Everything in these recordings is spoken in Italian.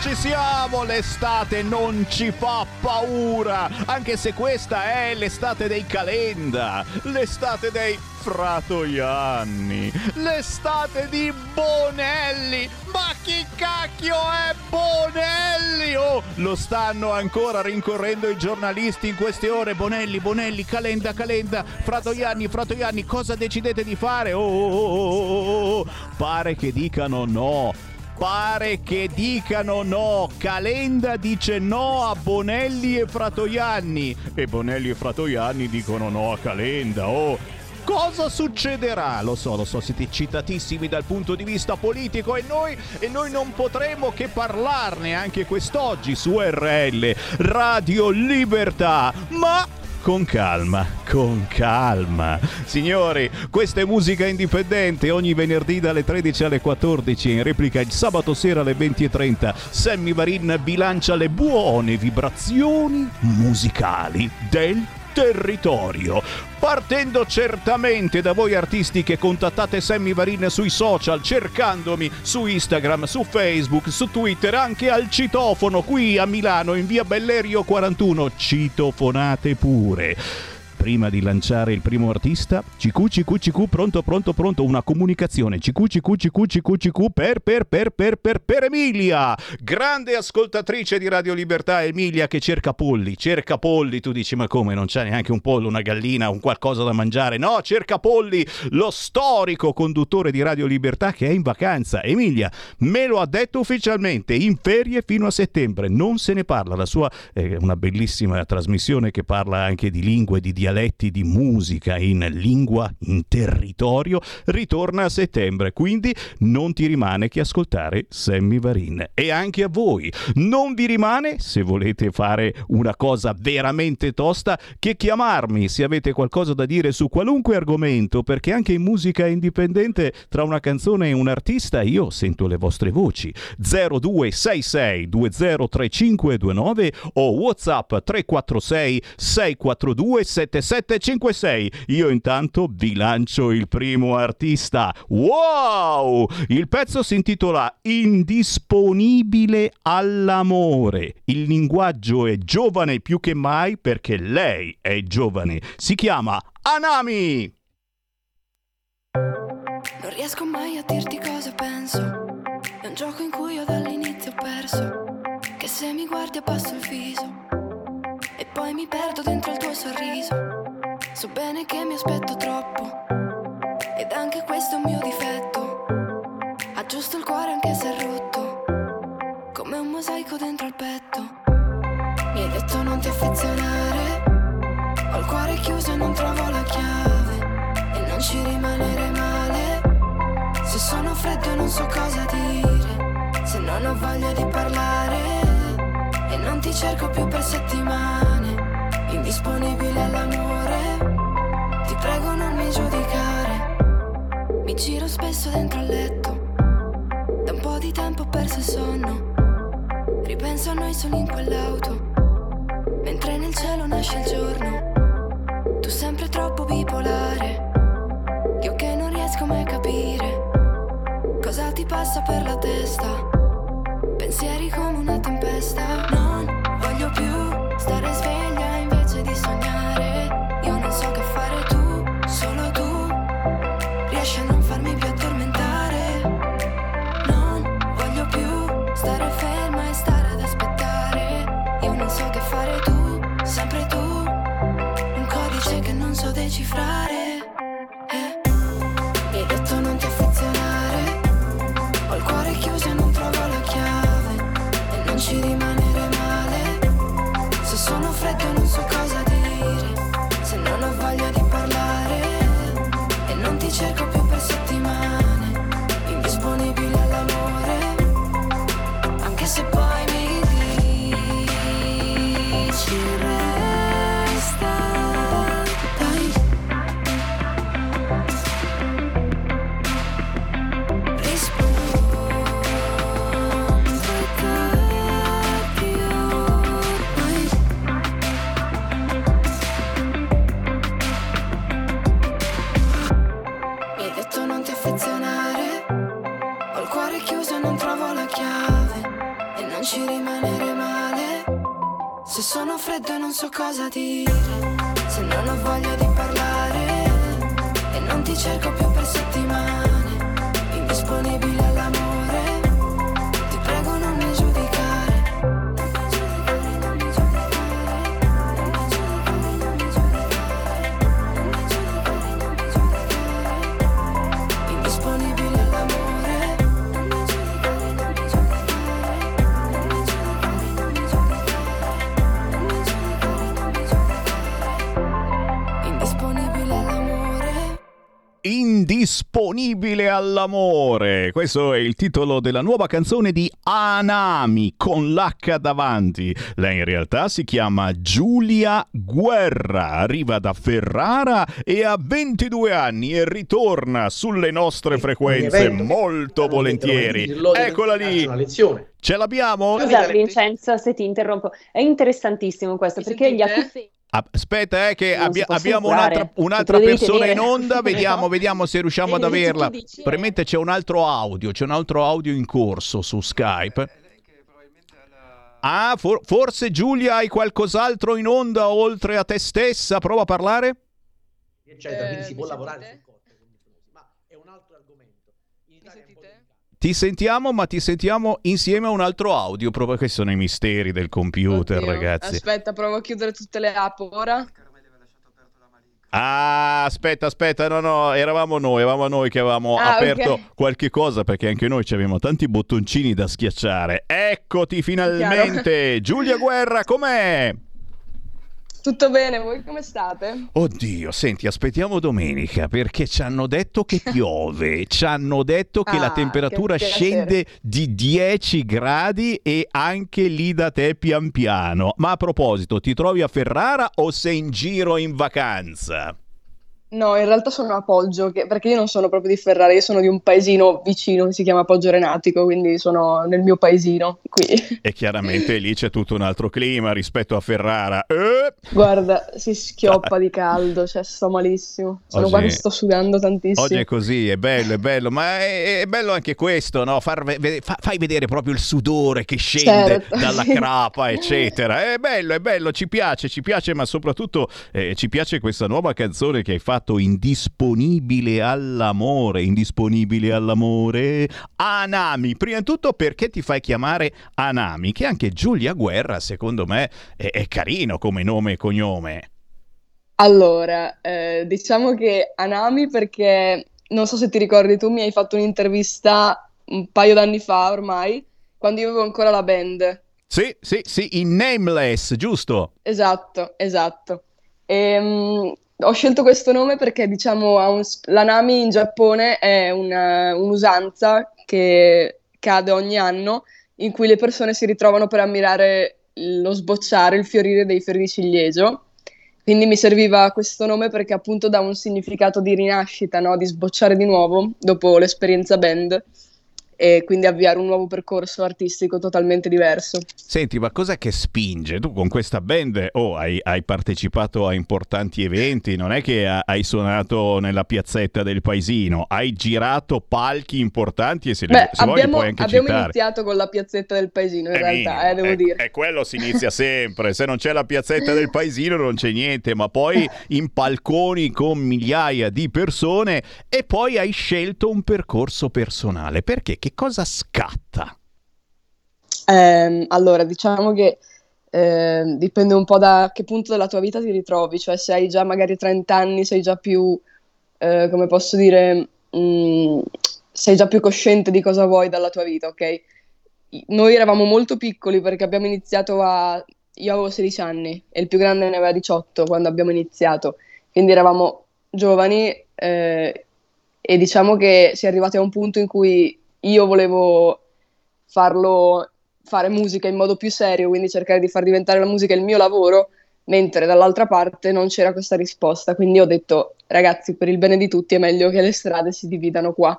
Ci siamo! L'estate non ci fa paura! Anche se questa è l'estate dei Calenda, l'estate dei Fratoianni, l'estate di Bonelli! Ma chi cacchio è Bonelli? Oh, lo stanno ancora rincorrendo i giornalisti in queste ore. Bonelli, Bonelli, Calenda, Calenda, Fratoianni, Fratoianni, cosa decidete di fare? Oh, oh, oh, oh, oh, oh. pare che dicano no. Pare che dicano no. Calenda dice no a Bonelli e Fratoianni. E Bonelli e Fratoianni dicono no a Calenda. Oh. Cosa succederà? Lo so, lo so, siete citatissimi dal punto di vista politico e noi, e noi non potremo che parlarne anche quest'oggi su RL, Radio Libertà. Ma con calma, con calma. Signori, questa è musica indipendente ogni venerdì dalle 13 alle 14 in replica il sabato sera alle 20.30. Sammy Varin bilancia le buone vibrazioni musicali del territorio. Partendo certamente da voi artisti che contattate Sammy Varin sui social, cercandomi su Instagram, su Facebook, su Twitter, anche al citofono qui a Milano in via Bellerio 41. Citofonate pure prima di lanciare il primo artista, CQ, CQ, CQ, pronto, pronto, pronto, una comunicazione, CQ, CQ, CQ, CQ, CQ, per, per, per, per, per, per Emilia, grande ascoltatrice di Radio Libertà, Emilia che cerca polli, cerca polli, tu dici ma come, non c'è neanche un pollo, una gallina, un qualcosa da mangiare, no, cerca polli, lo storico conduttore di Radio Libertà che è in vacanza, Emilia, me lo ha detto ufficialmente, in ferie fino a settembre, non se ne parla, la sua è una bellissima trasmissione che parla anche di lingue, di dialetti, di musica in lingua, in territorio, ritorna a settembre, quindi non ti rimane che ascoltare Sammy Varin. E anche a voi, non vi rimane, se volete fare una cosa veramente tosta, che chiamarmi se avete qualcosa da dire su qualunque argomento, perché anche in musica indipendente, tra una canzone e un artista, io sento le vostre voci. 0266 203529 o WhatsApp 346 642 7756. Io intanto vi lancio il primo artista. Wow! Il pezzo si intitola Indisponibile all'amore. Il linguaggio è giovane più che mai perché lei è giovane. Si chiama Anami. Non riesco mai a dirti cosa penso. È un gioco in cui io dall'inizio ho perso. Che se mi guardi abbasso il viso. Poi mi perdo dentro il tuo sorriso. So bene che mi aspetto troppo. Ed anche questo è un mio difetto. Aggiusto il cuore anche se è rotto. Come un mosaico dentro al petto. Mi hai detto non ti affezionare. Ho il cuore chiuso e non trovo la chiave. E non ci rimanere male. Se sono freddo e non so cosa dire. Se non ho voglia di parlare. Cerco più per settimane. Indisponibile all'amore. Ti prego non mi giudicare. Mi giro spesso dentro il letto. Da un po' di tempo ho perso il sonno. Ripenso a noi soli in quell'auto. Mentre nel cielo nasce il giorno. Tu sempre troppo bipolare. Io che non riesco mai a capire. Cosa ti passa per la testa? Pensieri come una tempesta. Non voglio più so cosa dire Indisponibile all'amore. Questo è il titolo della nuova canzone di Anami con l'H davanti. Lei in realtà si chiama Giulia Guerra, arriva da Ferrara e ha 22 anni e ritorna sulle nostre frequenze evento. molto volentieri. Eccola lì. Ce l'abbiamo? Scusa Vincenzo se ti interrompo, è interessantissimo questo Mi perché gli sentite? acuffi... Ah, Aspetta, eh, che può abbiamo un'altra, un'altra persona in onda. Vediamo, No? vediamo se riusciamo ad averla. eh. Probabilmente c'è un altro audio. C'è un altro audio in corso su Skype. Ah, for- forse Giulia hai qualcos'altro in onda oltre a te stessa? Prova a parlare. eccetera, Eh, quindi si può lavorare sentite? sul corpo con l'ipnosi, ma è un altro argomento. In Italia è un po' sentite? delicato. Ti sentiamo, ma ti sentiamo insieme a un altro audio. Proprio questi sono i misteri del computer, Oddio. ragazzi. Aspetta, provo a chiudere tutte le app ora. Ah, aspetta, aspetta, no, no, eravamo noi, eravamo noi che avevamo Ah, aperto ok. qualche cosa perché anche noi avevamo tanti bottoncini da schiacciare. Eccoti finalmente, Giulia Guerra, com'è? Tutto bene, voi come state? Oddio, senti, aspettiamo domenica perché ci hanno detto che piove, ci hanno detto che la Ah, temperatura che scende di 10 gradi e anche lì da te pian piano. Ma a proposito, ti trovi a Ferrara o sei in giro in vacanza? No, in realtà sono a Poggio, che- perché io non sono proprio di Ferrara, io sono di un paesino vicino che si chiama Poggio Renatico, quindi sono nel mio paesino qui. E chiaramente lì c'è tutto un altro clima rispetto a Ferrara. Eh? Guarda, si schioppa di caldo, cioè sto malissimo. Sono Oggi- qua che sto sudando tantissimo. Oggi è così, è bello, è bello, ma è, è bello anche questo, no? Ve- fa- fai vedere proprio il sudore che scende Certo, dalla crapa, eccetera. È bello, è bello, ci piace, ci piace, ma soprattutto eh, ci piace questa nuova canzone che hai fatto indisponibile all'amore, indisponibile all'amore. Anami, prima di tutto perché ti fai chiamare Anami, che anche Giulia Guerra, secondo me, è, è carino come nome e cognome. Allora, eh, diciamo che Anami perché non so se ti ricordi tu, mi hai fatto un'intervista un paio d'anni fa ormai, quando io avevo ancora la band. Sì, sì, sì, in Nameless, giusto? Esatto, esatto. Ehm, ho scelto questo nome perché diciamo un la Nami in Giappone è una- un'usanza che cade ogni anno in cui le persone si ritrovano per ammirare lo sbocciare, il fiorire dei fiori di ciliegio. Quindi mi serviva questo nome perché appunto dà un significato di rinascita, no? Di sbocciare di nuovo dopo l'esperienza band e quindi avviare un nuovo percorso artistico totalmente diverso. Senti, ma cos'è che spinge? Tu con questa band oh, hai, hai partecipato a importanti eventi, non è che ha- hai suonato nella piazzetta del paesino, hai girato palchi importanti e se, le- Beh, se li abbiamo, puoi anche abbiamo citare. iniziato con la piazzetta del paesino in È realtà, minimo, eh, devo è- dire. E quello si inizia sempre, se non c'è la piazzetta del paesino non c'è niente, ma poi in palconi con migliaia di persone e poi hai scelto un percorso personale. Perché? Che cosa scatta? Ehm, allora, diciamo che ehm, dipende un po' da che punto della tua vita ti ritrovi, cioè se hai già magari 30 anni, sei già più, eh, come posso dire, mm, sei già più cosciente di cosa vuoi dalla tua vita, ok? Noi eravamo molto piccoli perché abbiamo iniziato a io avevo 16 anni e il più grande ne aveva 18 quando abbiamo iniziato, quindi eravamo giovani eh, e diciamo che si è arrivati a un punto in cui io volevo farlo fare musica in modo più serio, quindi cercare di far diventare la musica il mio lavoro, mentre dall'altra parte non c'era questa risposta, quindi ho detto ragazzi per il bene di tutti è meglio che le strade si dividano qua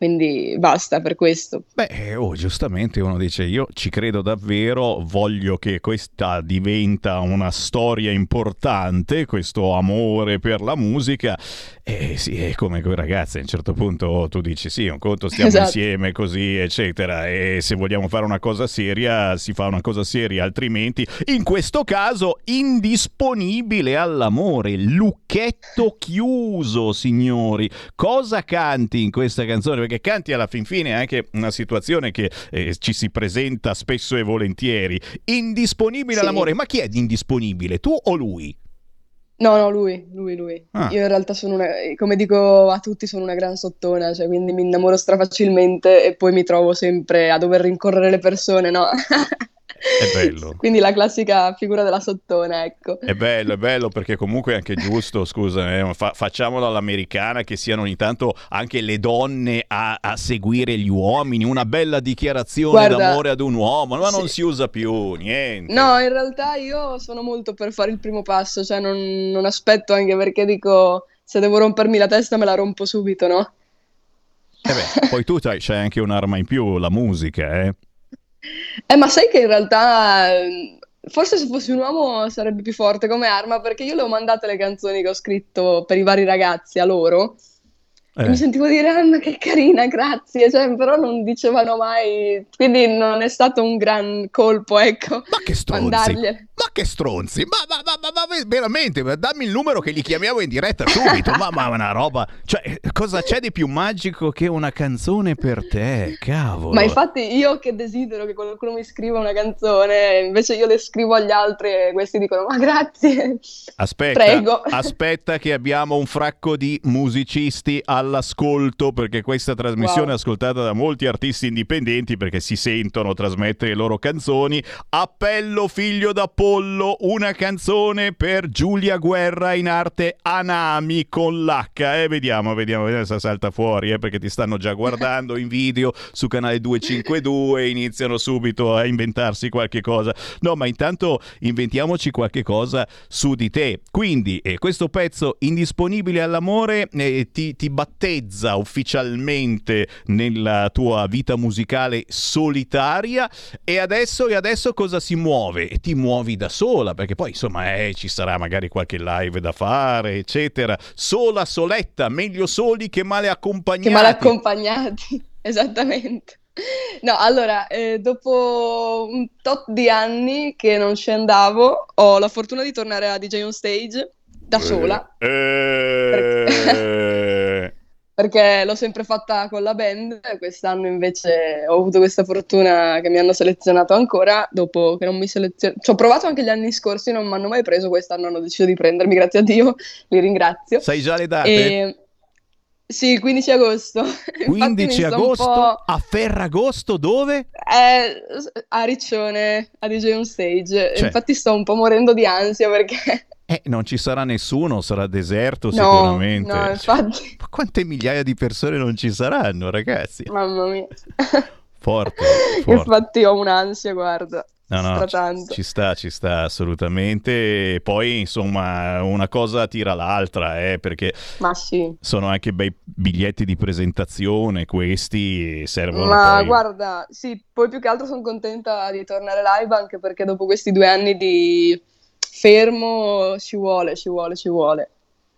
quindi basta per questo. Beh, oh, giustamente uno dice io ci credo davvero, voglio che questa diventa una storia importante, questo amore per la musica. E sì, è come quei ragazzi, a un certo punto tu dici sì, un conto stiamo esatto. insieme così, eccetera, e se vogliamo fare una cosa seria si fa una cosa seria, altrimenti in questo caso indisponibile all'amore, lucchetto chiuso, signori. Cosa canti in questa canzone? Perché canti alla fin fine è anche una situazione che eh, ci si presenta spesso e volentieri. Indisponibile sì. all'amore, ma chi è indisponibile, tu o lui? No, no, lui, lui, lui. Ah. Io in realtà sono una, come dico a tutti, sono una gran sottona, cioè quindi mi innamoro strafacilmente e poi mi trovo sempre a dover rincorrere le persone, no? È bello. Quindi la classica figura della sottona, ecco. È bello, è bello perché comunque è anche giusto, scusa, eh, fa- facciamolo all'americana che siano ogni tanto anche le donne a, a seguire gli uomini, una bella dichiarazione Guarda, d'amore ad un uomo, ma sì. non si usa più, niente. No, in realtà io sono molto per fare il primo passo, cioè non, non aspetto anche perché dico se devo rompermi la testa me la rompo subito, no? Eh beh, poi tu c'hai anche un'arma in più, la musica, eh? Eh, ma sai che in realtà forse se fossi un uomo sarebbe più forte come arma perché io le ho mandate le canzoni che ho scritto per i vari ragazzi a loro eh. mi sentivo dire Anna che carina, grazie, cioè, però non dicevano mai, quindi non è stato un gran colpo, ecco. Ma che stronzi, ma che stronzi, ma, ma, ma, ma, veramente, dammi il numero che li chiamiamo in diretta subito, ma, ma una roba, cioè cosa c'è di più magico che una canzone per te, cavolo. Ma infatti io che desidero che qualcuno mi scriva una canzone, invece io le scrivo agli altri e questi dicono ma grazie, aspetta, prego. Aspetta che abbiamo un fracco di musicisti alla all'ascolto perché questa trasmissione wow. è ascoltata da molti artisti indipendenti perché si sentono trasmettere le loro canzoni. Appello figlio d'Apollo, una canzone per Giulia Guerra in arte Anami con l'H. Eh, vediamo, vediamo, vediamo se salta fuori eh, perché ti stanno già guardando in video su canale 252, iniziano subito a inventarsi qualche cosa. No, ma intanto inventiamoci qualche cosa su di te. Quindi, eh, questo pezzo indisponibile all'amore eh, ti, ti batte battezza ufficialmente nella tua vita musicale solitaria. E adesso, e adesso cosa si muove? E ti muovi da sola perché poi insomma eh, ci sarà magari qualche live da fare eccetera. Sola soletta meglio soli che male accompagnati. Che male accompagnati esattamente. No, allora, eh, dopo un tot di anni che non ci andavo, ho la fortuna di tornare a DJ on stage da sola. Eh, perché perché l'ho sempre fatta con la band, quest'anno invece ho avuto questa fortuna che mi hanno selezionato ancora, dopo che non mi selezionano. Ci ho provato anche gli anni scorsi, non mi hanno mai preso, quest'anno hanno deciso di prendermi, grazie a Dio, li ringrazio. Sai già le date? E... Sì, il 15 agosto. 15 agosto a Ferragosto dove? Eh, a Riccione, a DJ On Stage. Cioè... Infatti sto un po' morendo di ansia perché eh, non ci sarà nessuno, sarà deserto no, sicuramente. No, infatti. Ma quante migliaia di persone non ci saranno, ragazzi? Mamma mia. Forte, forte. Infatti ho un'ansia, guarda. No, no, ci, ci, sta, ci sta assolutamente. E poi, insomma, una cosa tira l'altra, eh, perché sì. sono anche bei biglietti di presentazione, questi servono. Ma poi... guarda, sì, poi più che altro sono contenta di tornare live anche perché dopo questi due anni di fermo ci vuole, ci vuole, ci vuole.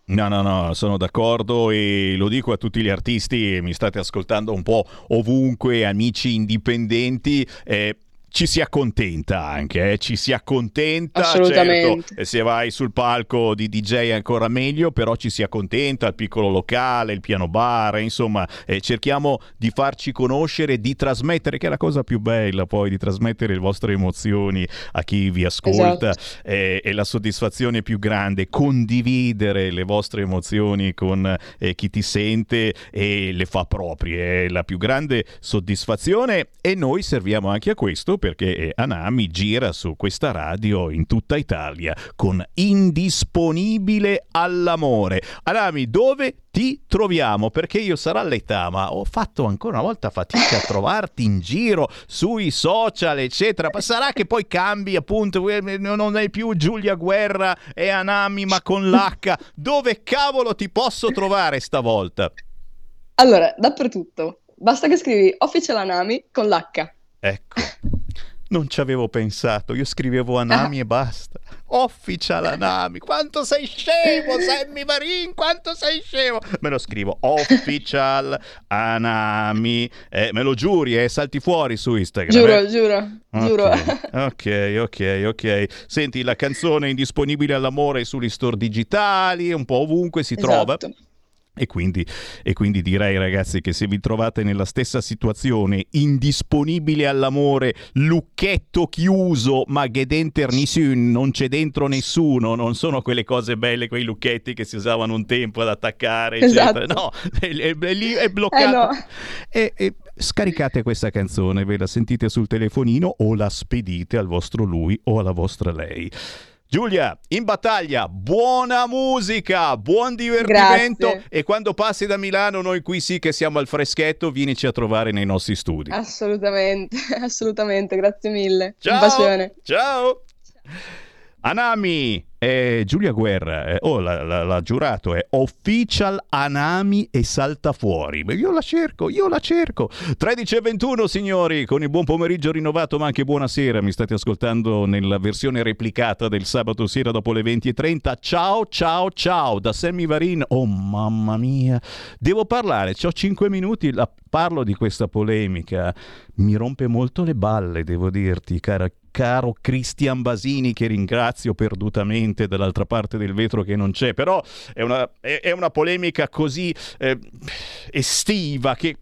No, no, no, sono d'accordo e lo dico a tutti gli artisti, mi state ascoltando un po' ovunque, amici indipendenti. Eh, ci si accontenta anche, eh? ci si accontenta, Assolutamente. certo, se vai sul palco di DJ ancora meglio, però ci si accontenta, il piccolo locale, il piano bar, insomma, eh, cerchiamo di farci conoscere, di trasmettere, che è la cosa più bella poi, di trasmettere le vostre emozioni a chi vi ascolta, esatto. eh, è la soddisfazione più grande, condividere le vostre emozioni con eh, chi ti sente e le fa proprie, è la più grande soddisfazione e noi serviamo anche a questo perché eh, Anami gira su questa radio in tutta Italia con Indisponibile all'amore. Anami, dove ti troviamo? Perché io sarò all'età, ma ho fatto ancora una volta fatica a trovarti in giro sui social, eccetera. Ma sarà che poi cambi, appunto, eh, non è più Giulia Guerra e Anami, ma con l'H. Dove cavolo ti posso trovare stavolta? Allora, dappertutto. Basta che scrivi Official Anami con l'H. Ecco. Non ci avevo pensato, io scrivevo Anami e basta. Official Anami, quanto sei scemo, Sammy Marin, quanto sei scemo. Me lo scrivo, Official Anami, eh, me lo giuri, eh, salti fuori su Instagram. Giuro, eh? giuro, Ok, giuro. ok, ok, ok. Senti, la canzone indisponibile all'amore sugli store digitali, un po' ovunque si trova. E quindi, e quindi direi ragazzi che se vi trovate nella stessa situazione, indisponibile all'amore, lucchetto chiuso, ma che dentro nessuno, non c'è dentro nessuno, non sono quelle cose belle, quei lucchetti che si usavano un tempo ad attaccare, eccetera. Esatto. No, è, è- è lì è bloccato. Eh no. E, e scaricate questa canzone, ve la sentite sul telefonino o la spedite al vostro lui o alla vostra lei. Giulia, in battaglia, buona musica, buon divertimento Grazie. e quando passi da Milano noi qui sì che siamo al freschetto, vienici a trovare nei nostri studi. Assolutamente, assolutamente, grazie mille. Ciao! Un bacione. Ciao! Anami, eh, Giulia Guerra, eh, oh, l'ha, l'ha- giurato, è official Anami e salta fuori. Io la cerco, io la cerco. 13 e 21 signori, con il buon pomeriggio rinnovato ma anche buonasera. Mi state ascoltando nella versione replicata del sabato sera dopo le 20.30. Ciao, ciao, ciao, da Sammy Varin. Oh mamma mia, devo parlare, ho 5 minuti, la- parlo di questa polemica. Mi rompe molto le balle, devo dirti, cara caro Cristian Basini che ringrazio perdutamente dall'altra parte del vetro che non c'è, però è una, è- è una polemica così eh, estiva che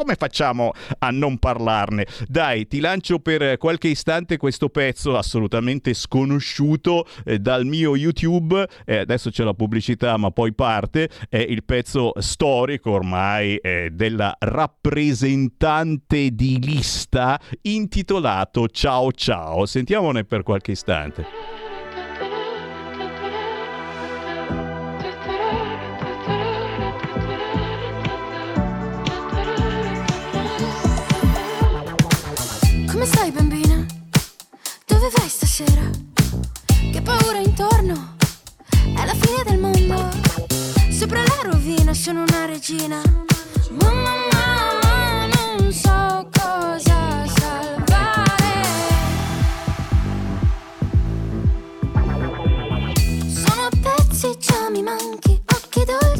come facciamo a non parlarne? Dai, ti lancio per qualche istante questo pezzo assolutamente sconosciuto eh, dal mio YouTube, eh, adesso c'è la pubblicità ma poi parte, è il pezzo storico ormai eh, della rappresentante di lista intitolato Ciao Ciao. Sentiamone per qualche istante. Dove vai stasera? Che paura intorno? È la fine del mondo. Sopra la rovina sono una regina. Mamma, mamma, non so cosa salvare. Sono a pezzi, già mi manchi.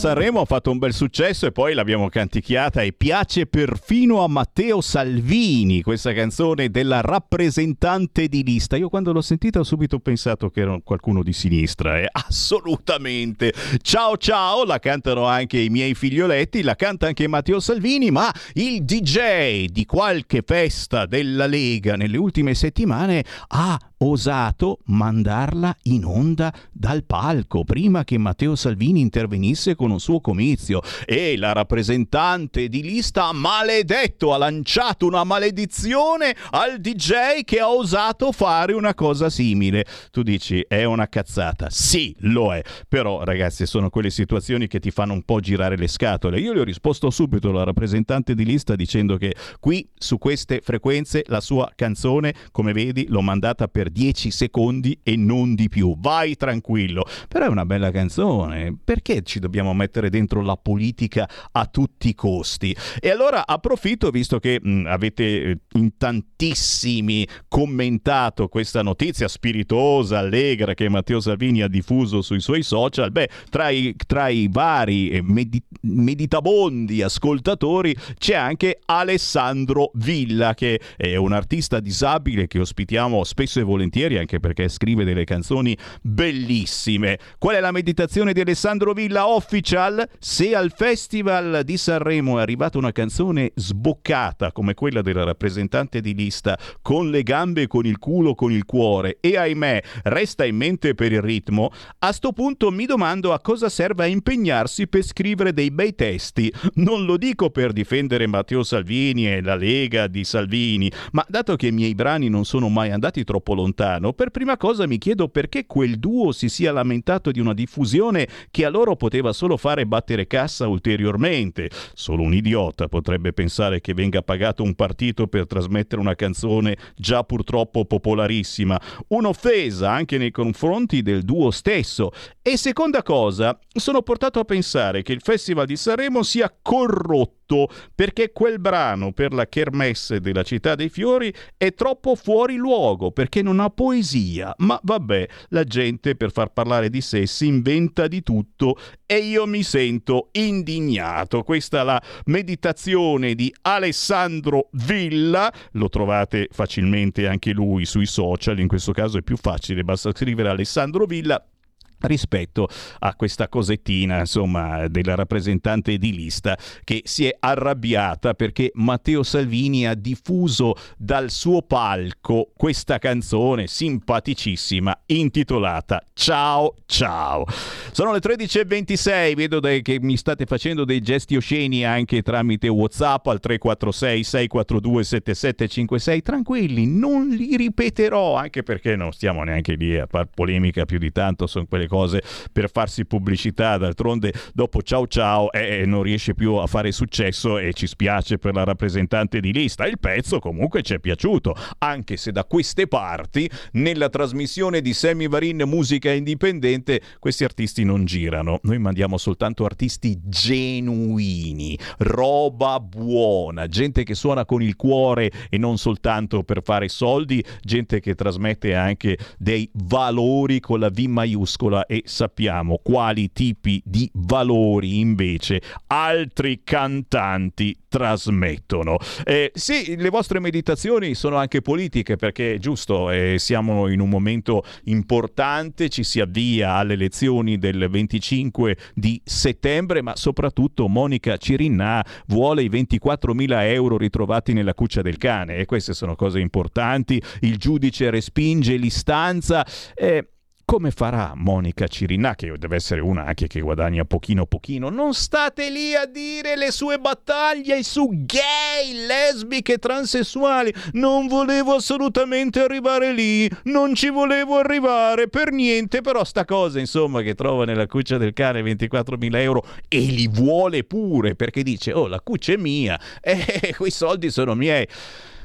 Sanremo ha fatto un bel successo e poi l'abbiamo canticchiata e piace perfino a Matteo Salvini questa canzone della rappresentante di lista. Io quando l'ho sentita ho subito pensato che era qualcuno di sinistra, eh? assolutamente. Ciao ciao, la cantano anche i miei figlioletti, la canta anche Matteo Salvini, ma il DJ di qualche festa della Lega nelle ultime settimane ha osato mandarla in onda dal palco prima che Matteo Salvini intervenisse con un suo comizio e la rappresentante di lista ha maledetto, ha lanciato una maledizione al DJ che ha osato fare una cosa simile. Tu dici è una cazzata? Sì, lo è. Però ragazzi sono quelle situazioni che ti fanno un po' girare le scatole. Io le ho risposto subito alla rappresentante di lista dicendo che qui su queste frequenze la sua canzone, come vedi, l'ho mandata per per 10 secondi e non di più. Vai tranquillo. Però è una bella canzone. Perché ci dobbiamo mettere dentro la politica a tutti i costi? E allora approfitto, visto che mh, avete eh, in tantissimi commentato questa notizia spiritosa, allegra che Matteo Salvini ha diffuso sui suoi social, beh, tra i, tra i vari eh, medit- meditabondi ascoltatori c'è anche Alessandro Villa, che è un artista disabile che ospitiamo spesso e volentieri, anche perché scrive delle canzoni bellissime. Qual è la meditazione di Alessandro Villa Official? Se al Festival di Sanremo è arrivata una canzone sboccata come quella della rappresentante di lista, con le gambe, con il culo, con il cuore, e ahimè resta in mente per il ritmo, a sto punto mi domando a cosa serva impegnarsi per scrivere dei bei testi. Non lo dico per difendere Matteo Salvini e la Lega di Salvini, ma dato che i miei brani non sono mai andati troppo lontano, per prima cosa mi chiedo perché quel duo si sia lamentato di una diffusione che a loro poteva solo fare battere cassa ulteriormente. Solo un idiota potrebbe pensare che venga pagato un partito per trasmettere una canzone già purtroppo popolarissima. Un'offesa anche nei confronti del duo stesso. E seconda cosa, sono portato a pensare che il Festival di Sanremo sia corrotto perché quel brano per la kermesse della città dei fiori è troppo fuori luogo perché non ha poesia. Ma vabbè, la gente per far parlare di sé si inventa di tutto e io mi sento indignato. Questa è la meditazione di Alessandro Villa, lo trovate facilmente anche lui sui social, in questo caso è più facile, basta scrivere Alessandro Villa rispetto a questa cosettina insomma della rappresentante di lista che si è arrabbiata perché Matteo Salvini ha diffuso dal suo palco questa canzone simpaticissima intitolata Ciao ciao. Sono le 13.26 vedo che mi state facendo dei gesti osceni anche tramite whatsapp al 346 642 7756 tranquilli non li ripeterò anche perché non stiamo neanche lì a far polemica più di tanto sono quelle cose per farsi pubblicità. D'altronde, dopo ciao ciao, eh, non riesce più a fare successo e ci spiace per la rappresentante di lista. Il pezzo comunque ci è piaciuto, anche se da queste parti, nella trasmissione di Sammy Varin Musica Indipendente, questi artisti non girano. Noi mandiamo soltanto artisti genuini, roba buona, gente che suona con il cuore e non soltanto per fare soldi, gente che trasmette anche dei valori con la V maiuscola e sappiamo quali tipi di valori invece altri cantanti trasmettono. Eh, sì, le vostre meditazioni sono anche politiche perché giusto, eh, siamo in un momento importante, ci si avvia alle elezioni del 25 di settembre, ma soprattutto Monica Cirinna vuole i 24.000 euro ritrovati nella cuccia del cane e queste sono cose importanti. Il giudice respinge l'istanza. Eh, come farà Monica Cirinà, che deve essere una anche che guadagna pochino pochino, non state lì a dire le sue battaglie su gay, lesbiche, transessuali. Non volevo assolutamente arrivare lì, non ci volevo arrivare per niente, però sta cosa, insomma, che trova nella cuccia del cane 24.000 euro e li vuole pure, perché dice, oh, la cuccia è mia, e eh, quei soldi sono miei.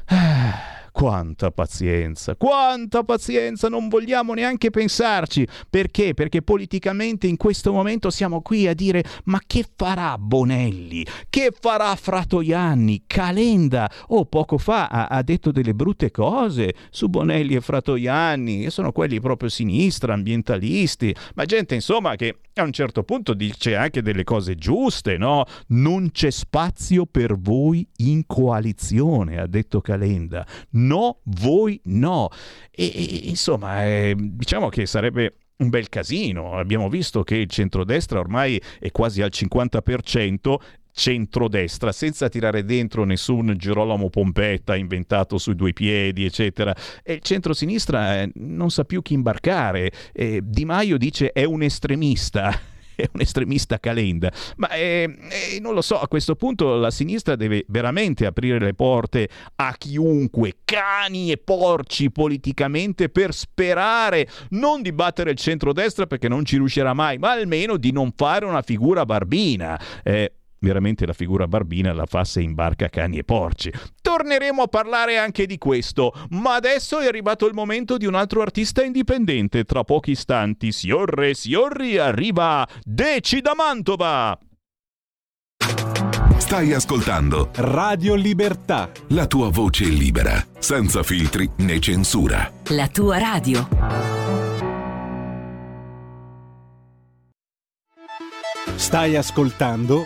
Ah. Quanta pazienza, quanta pazienza, non vogliamo neanche pensarci. Perché? Perché politicamente in questo momento siamo qui a dire ma che farà Bonelli? Che farà Fratoianni? Calenda? Oh, poco fa ha, ha detto delle brutte cose su Bonelli e Fratoianni, che sono quelli proprio sinistra, ambientalisti, ma gente insomma che a un certo punto dice anche delle cose giuste, no? Non c'è spazio per voi in coalizione, ha detto Calenda no, voi no. E, e insomma, eh, diciamo che sarebbe un bel casino. Abbiamo visto che il centrodestra ormai è quasi al 50% centrodestra senza tirare dentro nessun Girolamo Pompetta inventato sui due piedi eccetera e il centrosinistra eh, non sa più chi imbarcare eh, Di Maio dice è un estremista è un estremista calenda, ma eh, eh, non lo so, a questo punto la sinistra deve veramente aprire le porte a chiunque, cani e porci politicamente, per sperare non di battere il centrodestra perché non ci riuscirà mai, ma almeno di non fare una figura barbina. Eh, veramente la figura barbina la fa se imbarca cani e porci. Torneremo a parlare anche di questo, ma adesso è arrivato il momento di un altro artista indipendente. Tra pochi istanti, siorre e siorri, arriva Deci da Mantova! Stai ascoltando Radio Libertà. la tua voce libera, senza filtri né censura. La tua radio. Stai ascoltando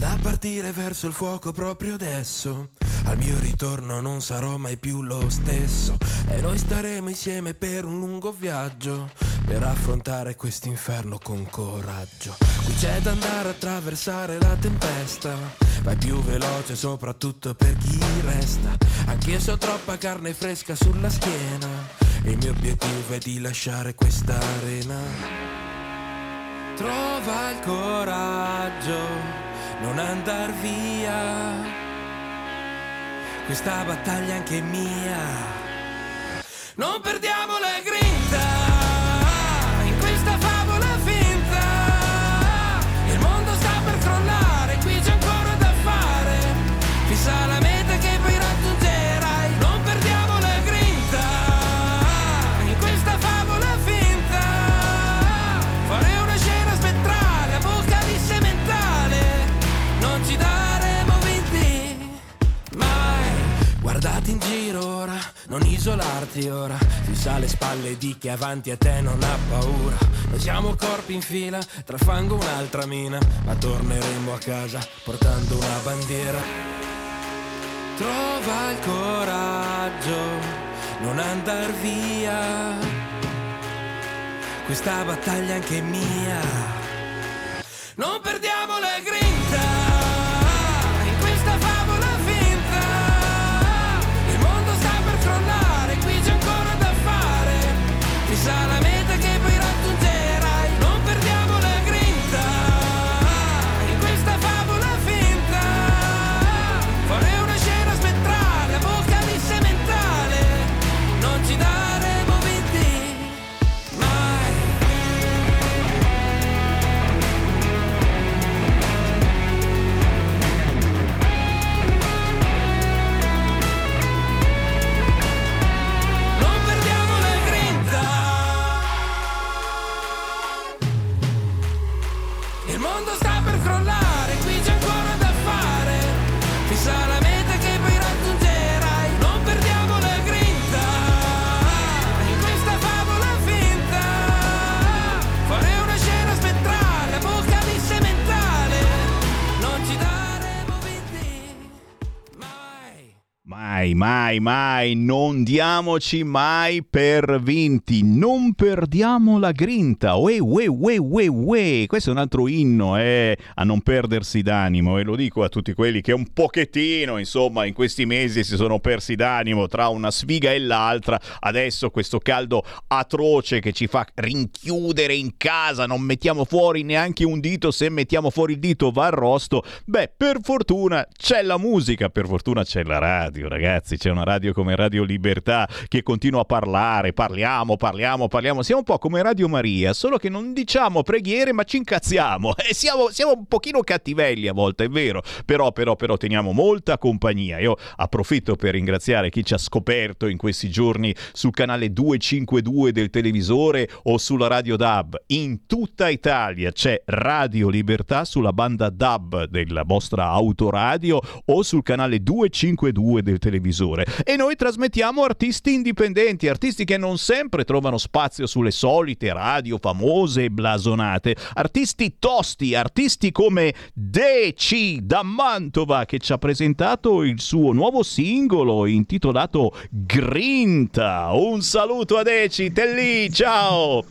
Da partire verso il fuoco proprio adesso. Al mio ritorno non sarò mai più lo stesso. E noi staremo insieme per un lungo viaggio. Per affrontare quest'inferno con coraggio. Qui c'è da andare a attraversare la tempesta. Vai più veloce soprattutto per chi resta. Anche se ho troppa carne fresca sulla schiena. E il mio obiettivo è di lasciare questa arena. Trova il coraggio non andar via. Questa battaglia anche mia. Non perdiamo la grinta non isolarti ora. Si sa alle spalle di chi avanti a te non ha paura. Noi siamo corpi in fila, tra fango un'altra mina. Ma torneremo a casa portando una bandiera. Trova il coraggio, non andar via. Questa battaglia anche mia. Non perdiamo la grinta Mai, mai, mai, non diamoci mai per vinti, non perdiamo la grinta. Ue, ue, ue, ue, ue. Questo è un altro inno eh, a non perdersi d'animo e lo dico a tutti quelli che un pochettino, insomma, in questi mesi si sono persi d'animo tra una sfiga e l'altra. Adesso questo caldo atroce che ci fa rinchiudere in casa, non mettiamo fuori neanche un dito, se mettiamo fuori il dito va arrosto. Beh, per fortuna c'è la musica, per fortuna c'è la radio, ragazzi, c'è una radio come Radio Libertà che continua a parlare, parliamo, parliamo, parliamo. Siamo un po' come Radio Maria, solo che non diciamo preghiere, ma ci incazziamo. E siamo, siamo un pochino cattivelli a volte, è vero. Però, però, però teniamo molta compagnia. Io approfitto per ringraziare chi ci ha scoperto in questi giorni sul canale 252 del televisore o sulla radio DAB. In tutta Italia c'è Radio Libertà sulla banda DAB della vostra autoradio o sul canale 252 del televisore. E noi trasmettiamo artisti indipendenti, artisti che non sempre trovano spazio sulle solite radio famose e blasonate, artisti tosti, artisti come Deci da Mantova che ci ha presentato il suo nuovo singolo intitolato Grinta. Un saluto a Deci, te lì, ciao!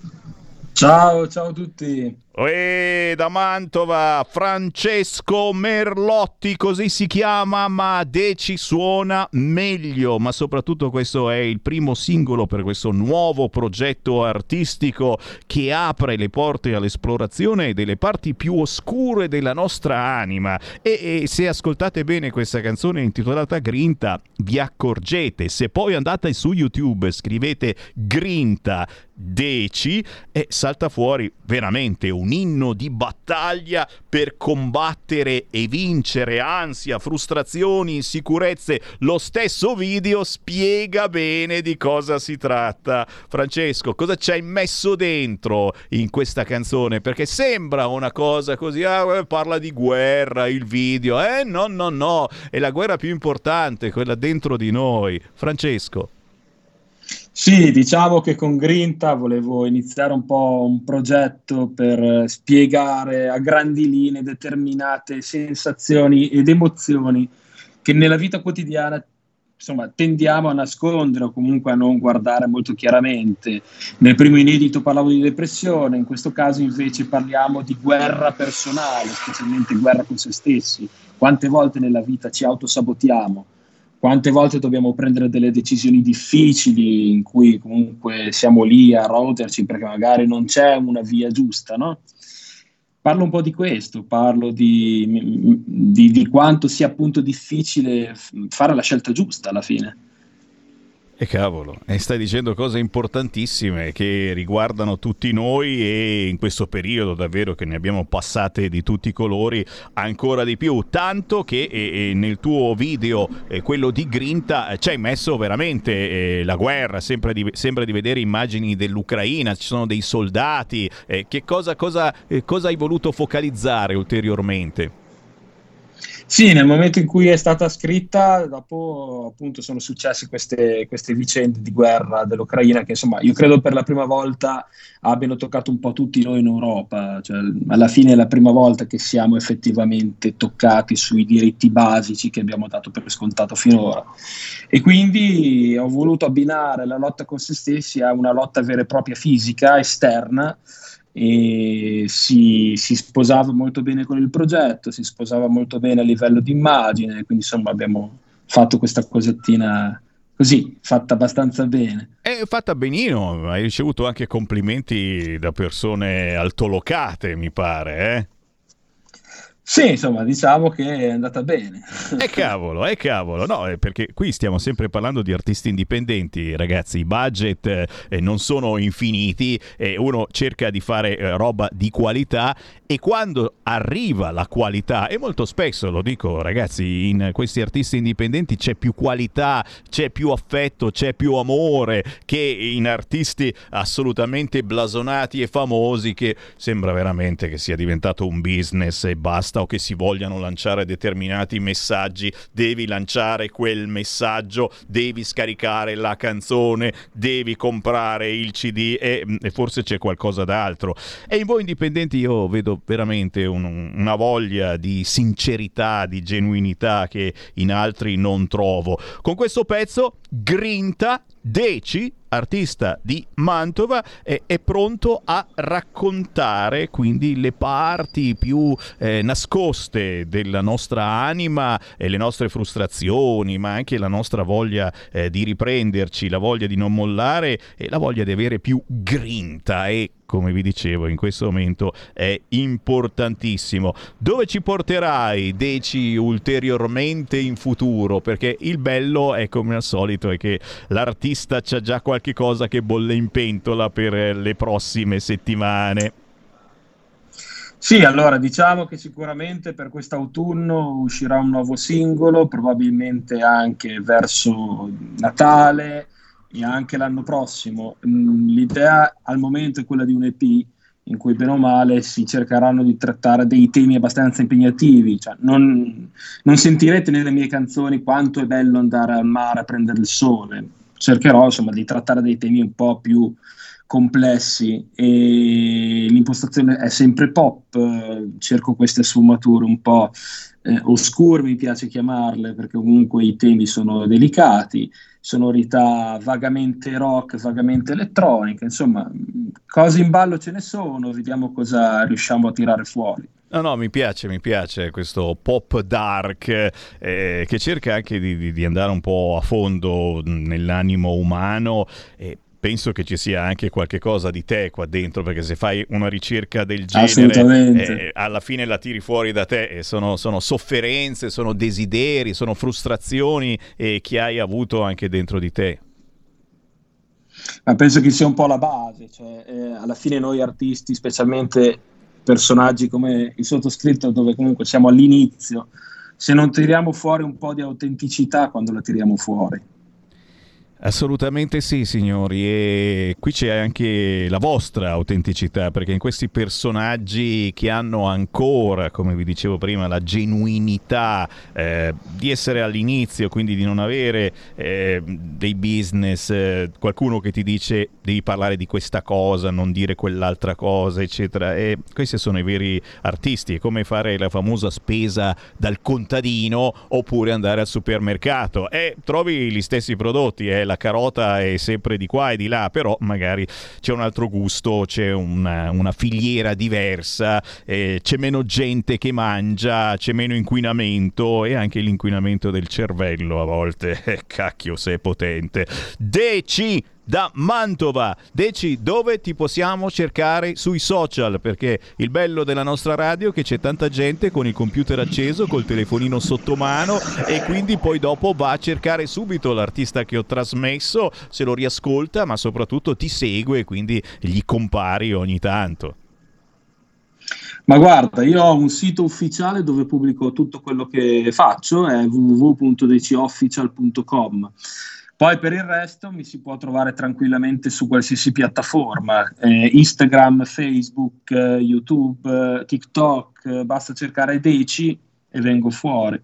Ciao, ciao a tutti. E da Mantova, Francesco Merlotti, così si chiama, ma Deci suona meglio, ma soprattutto questo è il primo singolo per questo nuovo progetto artistico che apre le porte all'esplorazione delle parti più oscure della nostra anima. E, e se ascoltate bene questa canzone intitolata Grinta, vi accorgete, se poi andate su YouTube, scrivete Grinta Deci e salta fuori veramente un inno di battaglia per combattere e vincere ansia, frustrazioni, insicurezze. Lo stesso video spiega bene di cosa si tratta. Francesco, cosa ci hai messo dentro in questa canzone? Perché sembra una cosa così, ah, parla di guerra, il video. Eh no, no, no, è la guerra più importante, quella dentro di noi. Francesco. Sì, diciamo che con Grinta volevo iniziare un po' un progetto per spiegare a grandi linee determinate sensazioni ed emozioni che nella vita quotidiana insomma, tendiamo a nascondere o comunque a non guardare molto chiaramente. Nel primo inedito parlavo di depressione, in questo caso invece parliamo di guerra personale, specialmente guerra con se stessi. Quante volte nella vita ci autosabotiamo? Quante volte dobbiamo prendere delle decisioni difficili in cui comunque siamo lì a roterci perché magari non c'è una via giusta, no? Parlo un po' di questo, parlo di, di, di quanto sia appunto difficile fare la scelta giusta alla fine. E cavolo, e stai dicendo cose importantissime che riguardano tutti noi e in questo periodo davvero che ne abbiamo passate di tutti i colori ancora di più, tanto che e, nel tuo video, eh, quello di Grinta, ci hai messo veramente eh, la guerra, di, sembra di vedere immagini dell'Ucraina, ci sono dei soldati, eh, che cosa, cosa, eh, cosa hai voluto focalizzare ulteriormente? Sì, nel momento in cui è stata scritta, dopo appunto sono successe queste, queste, vicende di guerra dell'Ucraina che insomma io credo per la prima volta abbiano toccato un po' tutti noi in Europa, cioè, alla fine è la prima volta che siamo effettivamente toccati sui diritti basici che abbiamo dato per scontato finora. E quindi ho voluto abbinare la lotta con se stessi a una lotta vera e propria fisica, esterna, e si, si, sposava molto bene con il progetto, si sposava molto bene a livello di immagine, quindi insomma abbiamo fatto questa cosettina così, fatta abbastanza bene. È fatta benino, hai ricevuto anche complimenti da persone altolocate, mi pare, eh? Sì, insomma, diciamo che è andata bene. E cavolo, e cavolo, no, perché qui stiamo sempre parlando di artisti indipendenti, ragazzi, i budget eh, non sono infiniti e uno cerca di fare eh, roba di qualità e quando arriva la qualità, e molto spesso lo dico ragazzi, in questi artisti indipendenti c'è più qualità, c'è più affetto, c'è più amore che in artisti assolutamente blasonati e famosi che sembra veramente che sia diventato un business e basta o che si vogliano lanciare determinati messaggi, devi lanciare quel messaggio, devi scaricare la canzone, devi comprare il CD e, e forse c'è qualcosa d'altro. E in voi indipendenti io vedo veramente un, una voglia di sincerità, di genuinità che in altri non trovo. Con questo pezzo grinta Deci, artista di Mantova, è, è, pronto a raccontare quindi le parti più eh, nascoste della nostra anima e le nostre frustrazioni, ma anche la nostra voglia eh, di riprenderci, la voglia di non mollare e la voglia di avere più grinta e come vi dicevo, in questo momento è importantissimo. Dove ci porterai, Deci, ulteriormente in futuro? Perché il bello è come al solito è che l'artista c'ha già qualche cosa che bolle in pentola per le prossime settimane. Sì, allora diciamo che sicuramente per quest'autunno uscirà un nuovo singolo, probabilmente anche verso Natale e anche l'anno prossimo. Mm, l'idea al momento è quella di un EP in cui bene o male si cercheranno di trattare dei temi abbastanza impegnativi. Cioè, non, non, sentirete nelle mie canzoni quanto è bello andare al mare a prendere il sole. Cercherò insomma di trattare dei temi un po' più complessi e l'impostazione è sempre pop, eh, cerco queste sfumature un po' eh, oscure, mi piace chiamarle, perché comunque i temi sono delicati, sonorità vagamente rock, vagamente elettronica, insomma, cose in ballo ce ne sono, vediamo cosa riusciamo a tirare fuori. No, no, mi piace, mi piace questo pop dark eh, che cerca anche di, di, andare un po' a fondo nell'animo umano e penso che ci sia anche qualche cosa di te qua dentro, perché se fai una ricerca del genere, eh, alla fine la tiri fuori da te e sono, sono, sofferenze, sono desideri, sono frustrazioni eh, che hai avuto anche dentro di te. Ma penso che sia un po' la base, cioè, eh, alla fine noi artisti, specialmente personaggi come il sottoscritto, dove comunque siamo all'inizio, se non tiriamo fuori un po' di autenticità quando la tiriamo fuori. Assolutamente sì, signori, e qui c'è anche la vostra autenticità, perché in questi personaggi che hanno ancora, come vi dicevo prima, la genuinità eh, di essere all'inizio, quindi di non avere eh, dei business, eh, qualcuno che ti dice devi parlare di questa cosa, non dire quell'altra cosa, eccetera. E questi sono i veri artisti, è come fare la famosa spesa dal contadino oppure andare al supermercato e trovi gli stessi prodotti, eh, la carota è sempre di qua e di là, però magari c'è un altro gusto, c'è una, una filiera diversa, eh, c'è meno gente che mangia, c'è meno inquinamento e anche l'inquinamento del cervello a volte, eh, cacchio se è potente. Deci! Da Mantova. Deci, dove ti possiamo cercare sui social? Perché il bello della nostra radio è che c'è tanta gente con il computer acceso, col telefonino sotto mano e quindi poi dopo va a cercare subito l'artista che ho trasmesso, se lo riascolta, ma soprattutto ti segue quindi gli compari ogni tanto. Ma guarda, io ho un sito ufficiale dove pubblico tutto quello che faccio, è www.deciofficial.com. Poi per il resto mi si può trovare tranquillamente su qualsiasi piattaforma, eh, Instagram, Facebook, eh, YouTube, eh, TikTok, eh, basta cercare Deci e vengo fuori.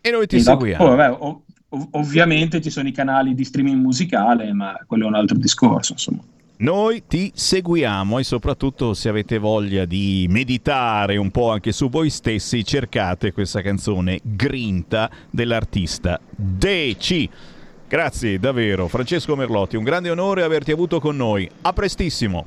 E noi ti e seguiamo. Dopo, vabbè, ov- ov- ovviamente ci sono i canali di streaming musicale, ma quello è un altro discorso, insomma. Noi ti seguiamo e soprattutto se avete voglia di meditare un po' anche su voi stessi, cercate questa canzone Grinta dell'artista Deci. Grazie davvero Francesco Merlotti, un grande onore averti avuto con noi. A prestissimo.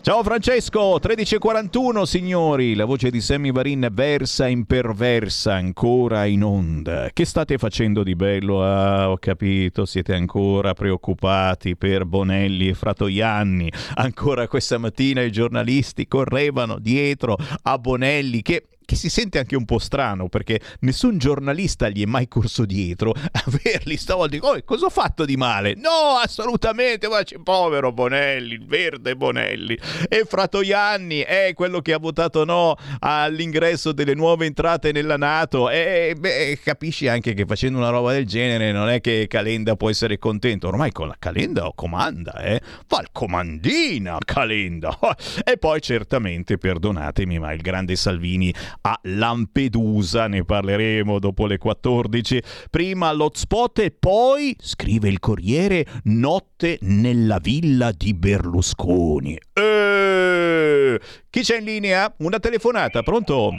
Ciao Francesco, 13.41 signori, la voce di Sammy Varin versa imperversa ancora in onda. Che state facendo di bello? Ah, ho capito, siete ancora preoccupati per Bonelli e Fratoianni. Ancora questa mattina i giornalisti correvano dietro a Bonelli che che si sente anche un po' strano perché nessun giornalista gli è mai corso dietro. Averli stavolta dico, oh, cosa ho fatto di male? No, assolutamente, ma c'è povero Bonelli, il verde Bonelli. E Fratoianni è quello che ha votato no all'ingresso delle nuove entrate nella Nato. E beh, capisci anche che facendo una roba del genere non è che Calenda può essere contento. Ormai con la Calenda comanda, eh? Fa il comandina Calenda. e poi certamente, perdonatemi, ma il grande Salvini a Lampedusa, ne parleremo dopo le 14. Prima l'hotspot e poi, scrive il Corriere, notte nella villa di Berlusconi. Eh, chi c'è in linea? Una telefonata, pronto?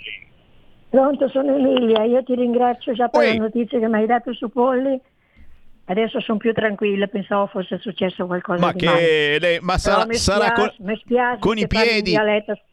Pronto, sono Emilia, io ti ringrazio già per Oi. la notizia che mi hai dato su Polli Adesso sono più tranquilla, pensavo fosse successo qualcosa ma di che lei, ma sarà, sarà con, con i piedi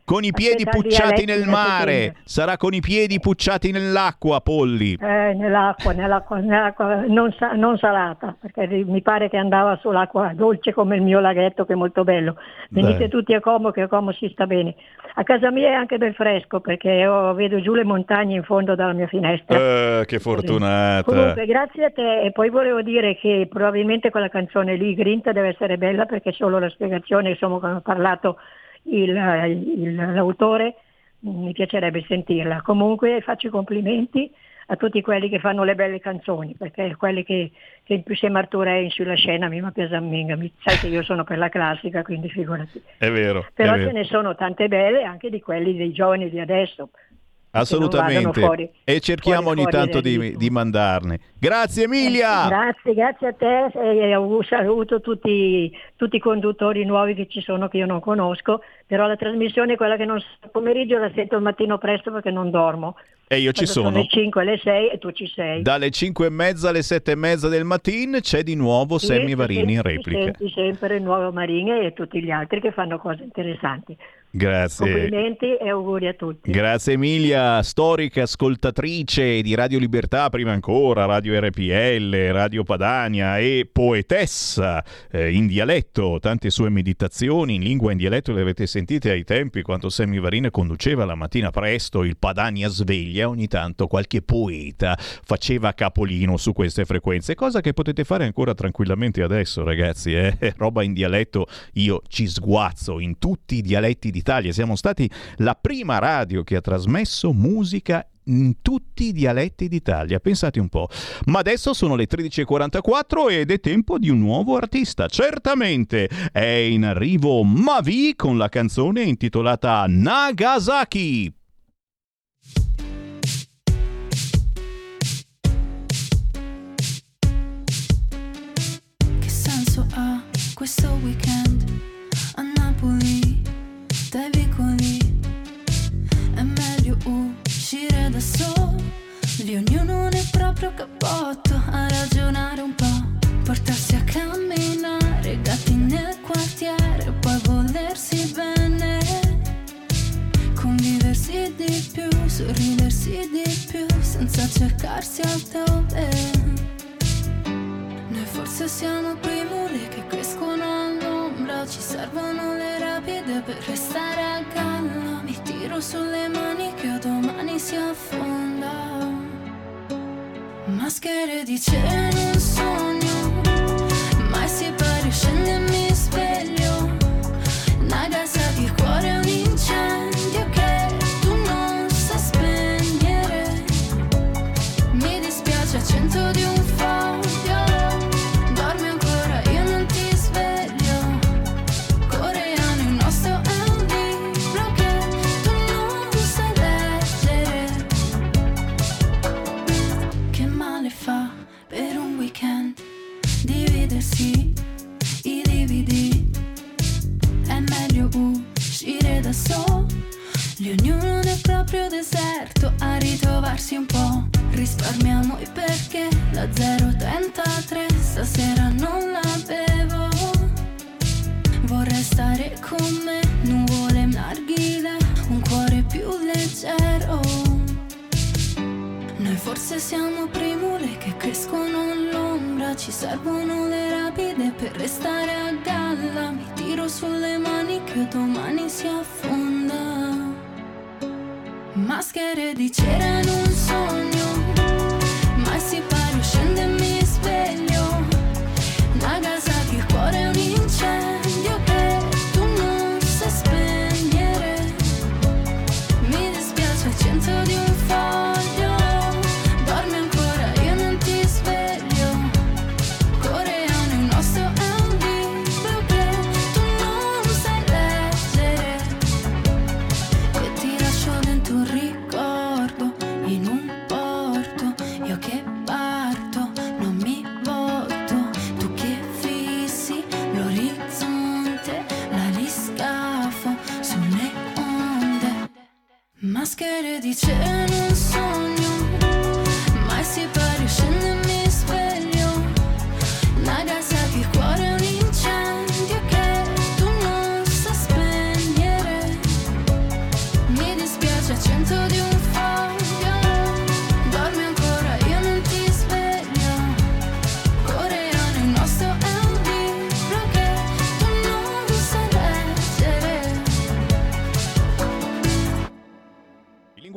con i piedi pucciati nel mare, sarà con i piedi pucciati nell'acqua, Polli. Eh, nell'acqua, nell'acqua, nell'acqua non, sa, non, salata, perché mi pare che andava sull'acqua dolce come il mio laghetto che è molto bello. Venite Beh. tutti a Como che a Como si sta bene. A casa mia è anche bel fresco perché io vedo giù le montagne in fondo dalla mia finestra. Eh, che fortunata. Comunque, grazie a te e poi volevo dire che probabilmente quella canzone lì, Grinta, deve essere bella perché solo la spiegazione, insomma, come ho parlato il, il, l'autore, mi piacerebbe sentirla. Comunque faccio i complimenti a tutti quelli che fanno le belle canzoni, perché quelli che, che insieme a Arturei sulla scena mi piace mi sai che io sono per la classica, quindi figurati. È vero. Però è ce vero. ne sono tante belle anche di quelli dei giovani di adesso. Assolutamente. e cerchiamo fuori- ogni fuori tanto di, di mandarne. Grazie Emilia! Grazie, grazie a te e un saluto a tutti, tutti i conduttori nuovi che ci sono che io non conosco, però la trasmissione è quella che non il pomeriggio la sento il mattino presto perché non dormo. E io ci sono. le 5 e le 6 e tu ci sei. Dalle 5 e mezza alle 7 e mezza del mattino c'è di nuovo Sì, Sammy Varini in replica. Senti sempre il nuovo Marini e tutti gli altri che fanno cose interessanti. Grazie. Complimenti e auguri a tutti. Grazie Emilia, storica ascoltatrice di Radio Libertà, prima ancora Radio RPL, Radio Padania e poetessa eh, in dialetto. Tante sue meditazioni in lingua e in dialetto le avete sentite ai tempi quando Sammy Varina conduceva la mattina presto il Padania Sveglia. Ogni tanto qualche poeta faceva capolino su queste frequenze, cosa che potete fare ancora tranquillamente adesso, ragazzi. Eh? Roba in dialetto, io ci sguazzo in tutti i dialetti d'Italia. Siamo stati la prima radio che ha trasmesso musica in tutti i dialetti d'Italia, pensate un po'. Ma adesso sono le 13.44 ed è tempo di un nuovo artista. Certamente è in arrivo Mavi con la canzone intitolata Nagasaki. Che senso ha questo weekend a Napoli, uscire da soli, ognuno nel proprio cappotto a ragionare un po', portarsi a camminare, gatti nel quartiere, poi volersi bene, conviversi di più, sorridersi di più, senza cercarsi altrove. Noi forse siamo quei muri che crescono all'ombra Ci servono le rapide per restare a galla. Mi tiro sulle mani che domani si affonda. Maschere di cielo un sogno Mai si pare scende e mi sveglio. Nagasaki soli Ognuno nel proprio deserto a ritrovarsi un po' Risparmiamo i perché la 033 stasera non la bevo. Vorrei stare con me, nuvole narghile, un cuore più leggero. Noi forse siamo primule che crescono all'ombra Ci servono le rapide per restare a galla Mi che domani si affonda. Maschere di cera in un sogno Maschere di cielo in un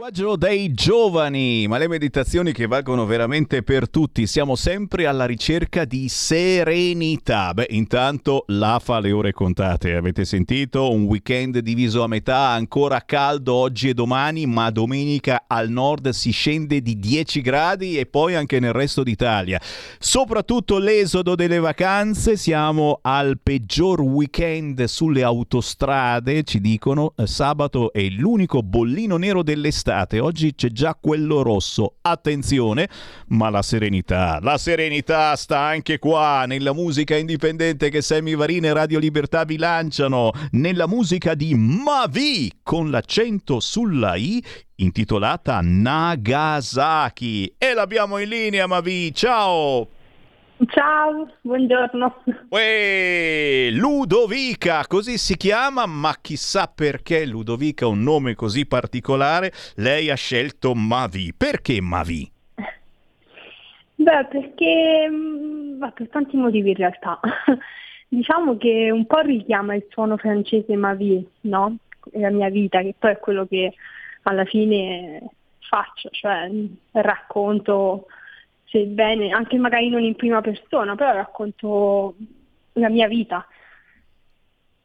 linguaggio dei giovani, ma le meditazioni che valgono veramente per tutti. Siamo sempre alla ricerca di serenità. Beh, intanto l'AFA alle ore contate. Avete sentito? Un weekend diviso a metà, ancora caldo oggi e domani, ma domenica al nord si scende di 10 gradi e poi anche nel resto d'Italia. Soprattutto l'esodo delle vacanze, siamo al peggior weekend sulle autostrade, ci dicono. Eh, Sabato è l'unico bollino nero dell'estate colorate, oggi c'è già quello rosso. Attenzione, ma la serenità, la serenità sta anche qua, nella musica indipendente che Sammy Varin e Radio Libertà vi lanciano, nella musica di Mavi, con l'accento sulla I, intitolata Nagasaki. E l'abbiamo in linea, Mavi, ciao! Ciao, buongiorno. Uè, Ludovica, così si chiama, ma chissà perché Ludovica ha un nome così particolare. Lei ha scelto Mavi. Perché Mavi? Beh, perché mm, beh, per tanti motivi in realtà. diciamo che un po' richiama il suono francese Mavi, no? La mia vita, che poi è quello che alla fine faccio, cioè racconto sebbene anche magari non in prima persona, però racconto la mia vita.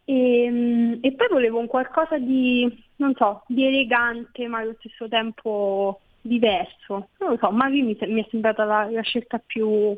E, e, poi volevo un qualcosa di, non so, di elegante ma allo stesso tempo diverso. Non lo so, Mavi mi, mi è sembrata la, la scelta più,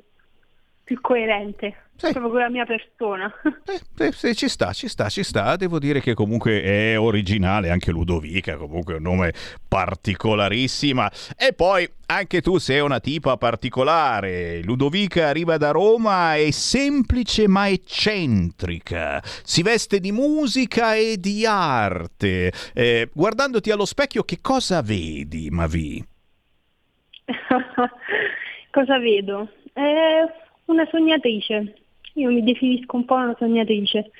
più coerente. Sì. proprio con la mia persona. Eh, sì, ci sta, ci sta, ci sta. Devo dire che comunque è originale anche Ludovica, comunque è un nome particolarissima. E poi anche tu sei una tipa particolare. Ludovica arriva da Roma, è semplice ma eccentrica. Si veste di musica e di arte. Eh, guardandoti allo specchio, che cosa vedi, Mavi? cosa vedo? Eh, una sognatrice io mi definisco un po' una sognatrice,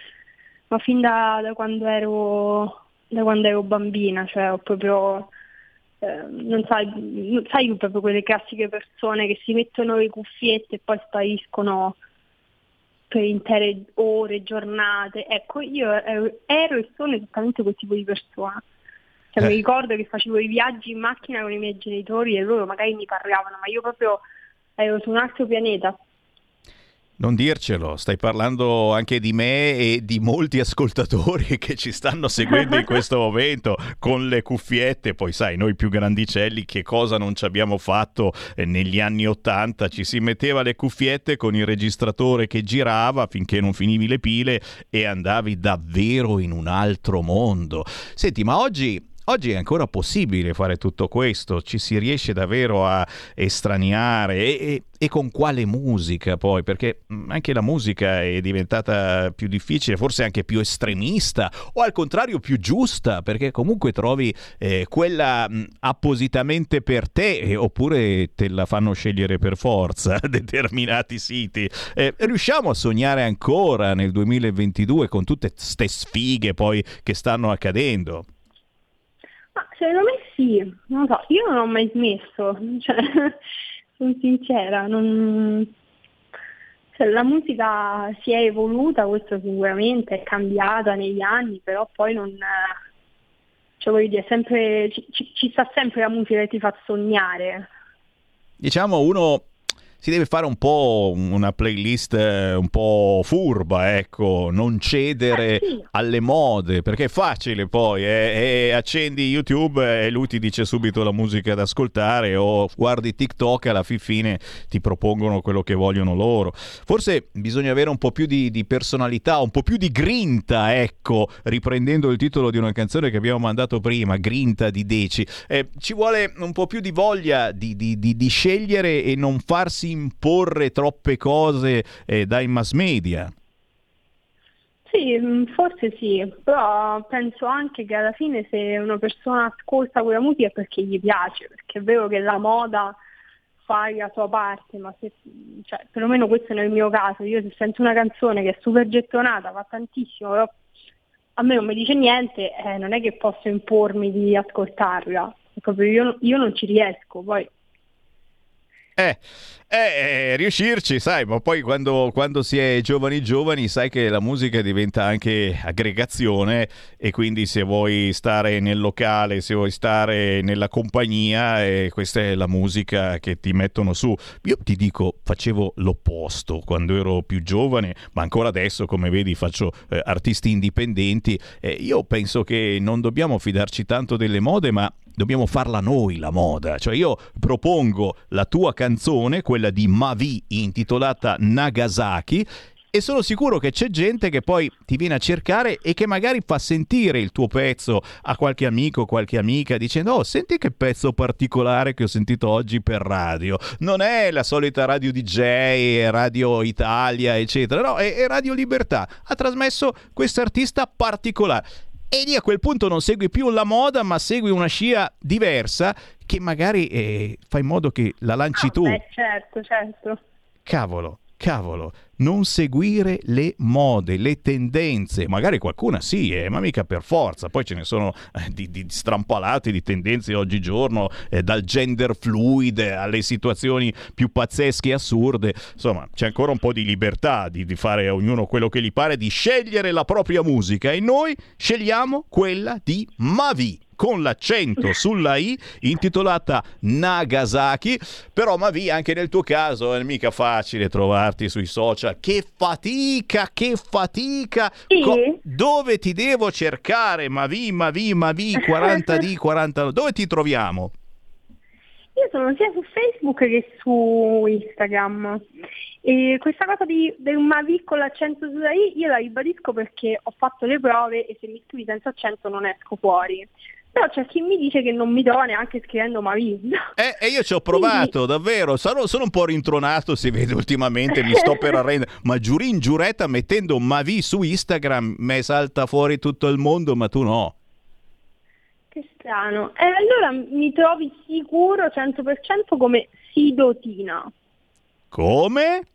ma fin da, da, quando, ero, da quando ero bambina, cioè ho proprio, eh, non sai, sai proprio quelle classiche persone che si mettono le cuffiette e poi spariscono per intere ore, giornate. Ecco, io ero, ero e sono esattamente quel tipo di persona. Cioè, eh. Mi ricordo che facevo i viaggi in macchina con i miei genitori e loro magari mi parlavano, ma io proprio ero su un altro pianeta. Non dircelo, stai parlando anche di me e di molti ascoltatori che ci stanno seguendo in questo momento con le cuffiette, poi sai, noi più grandicelli che cosa non ci abbiamo fatto eh, negli anni Ottanta, ci si metteva le cuffiette con il registratore che girava finché non finivi le pile e andavi davvero in un altro mondo. Senti, ma oggi Oggi è ancora possibile fare tutto questo, ci si riesce davvero a estraniare e, e, e, con quale musica poi, perché mm, anche la musica è diventata più difficile, forse anche più estremista o al contrario più giusta, perché comunque trovi eh, quella mh, mm, appositamente per te oppure te la fanno scegliere per forza determinati siti. Eh, riusciamo a sognare ancora nel 2022 con tutte queste sfighe poi che stanno accadendo? Ma secondo me sì, non so, io non ho mai smesso, cioè, sono sincera, non... cioè, la musica si è evoluta, questo sicuramente è cambiata negli anni, però poi non... Cioè, voglio dire, sempre, ci, ci sta sempre la musica che ti fa sognare. Diciamo uno si deve fare un po' una playlist eh, un po' furba, ecco, non cedere eh, alle mode, perché è facile poi, eh, accendi YouTube e lui ti dice subito la musica da ascoltare o guardi TikTok e alla fine ti propongono quello che vogliono loro. Forse bisogna avere un po' più di, di personalità, un po' più di grinta, ecco, riprendendo il titolo di una canzone che abbiamo mandato prima, Grinta di Deci. Eh, ci vuole un po' più di voglia di, di, di scegliere e non farsi imporre troppe cose eh, dai mass media. Sì, mm, forse sì, però penso anche che alla fine se una persona ascolta quella musica è perché gli piace, perché è vero che la moda fa la sua parte, ma se, cioè, perlomeno questo è nel mio caso, io se sento una canzone che è super gettonata, va tantissimo, però a me non mi dice niente, eh, non è che posso impormi di ascoltarla, proprio io, io non ci riesco, poi eh, eh, riuscirci, sai, ma poi quando, quando, si è giovani giovani sai che la musica diventa anche aggregazione e quindi se vuoi stare nel locale, se vuoi stare nella compagnia, eh, questa è la musica che ti mettono su. Io ti dico, facevo l'opposto quando ero più giovane, ma ancora adesso, come vedi, faccio eh, artisti indipendenti. Eh, io penso che non dobbiamo fidarci tanto delle mode, ma dobbiamo farla noi la moda. Cioè io propongo la tua canzone, quella di Mavi intitolata Nagasaki, e sono sicuro che c'è gente che poi ti viene a cercare e che magari fa sentire il tuo pezzo a qualche amico, qualche amica dicendo "Oh, senti che pezzo particolare che ho sentito oggi per radio". Non è la solita radio DJ, Radio Italia, eccetera. No, è, è Radio Libertà. Ha trasmesso questo artista particolare e lì a quel punto non segui più la moda, ma segui una scia diversa che magari eh, fa in modo che la lanci Ah, tu. beh, certo, certo. Cavolo, cavolo, non seguire le mode, le tendenze, magari qualcuna sì, eh, ma mica per forza, poi ce ne sono eh, di, di strampalate di tendenze oggigiorno, eh, dal gender fluid alle situazioni più pazzesche e assurde, insomma c'è ancora un po' di libertà di, di fare ognuno quello che gli pare, di scegliere la propria musica. E noi scegliamo quella di Mavi con l'accento sulla I, intitolata Nagasaki. Però, Mavi, anche nel tuo caso è mica facile trovarti sui social. Che fatica, che fatica! Co- dove ti devo cercare? Mavi, Mavi, Mavi, 40D, 40. Dove ti troviamo? Io sono sia su Facebook che su Instagram. E questa cosa di, del Mavi con l'accento sulla I io la ribadisco perché ho fatto le prove e se mi scrivi senza accento non esco fuori. Però c'è chi mi dice che non mi trova neanche scrivendo Mavi. Eh, e io ci ho provato, davvero. Sono, sono un po' rintronato, si vede ultimamente, mi sto per arrendere. Ma giurin giuretta mettendo Mavi su Instagram, me salta fuori tutto il mondo, ma tu no. Che strano. E allora mi trovi sicuro 100% come Sidotina. Come?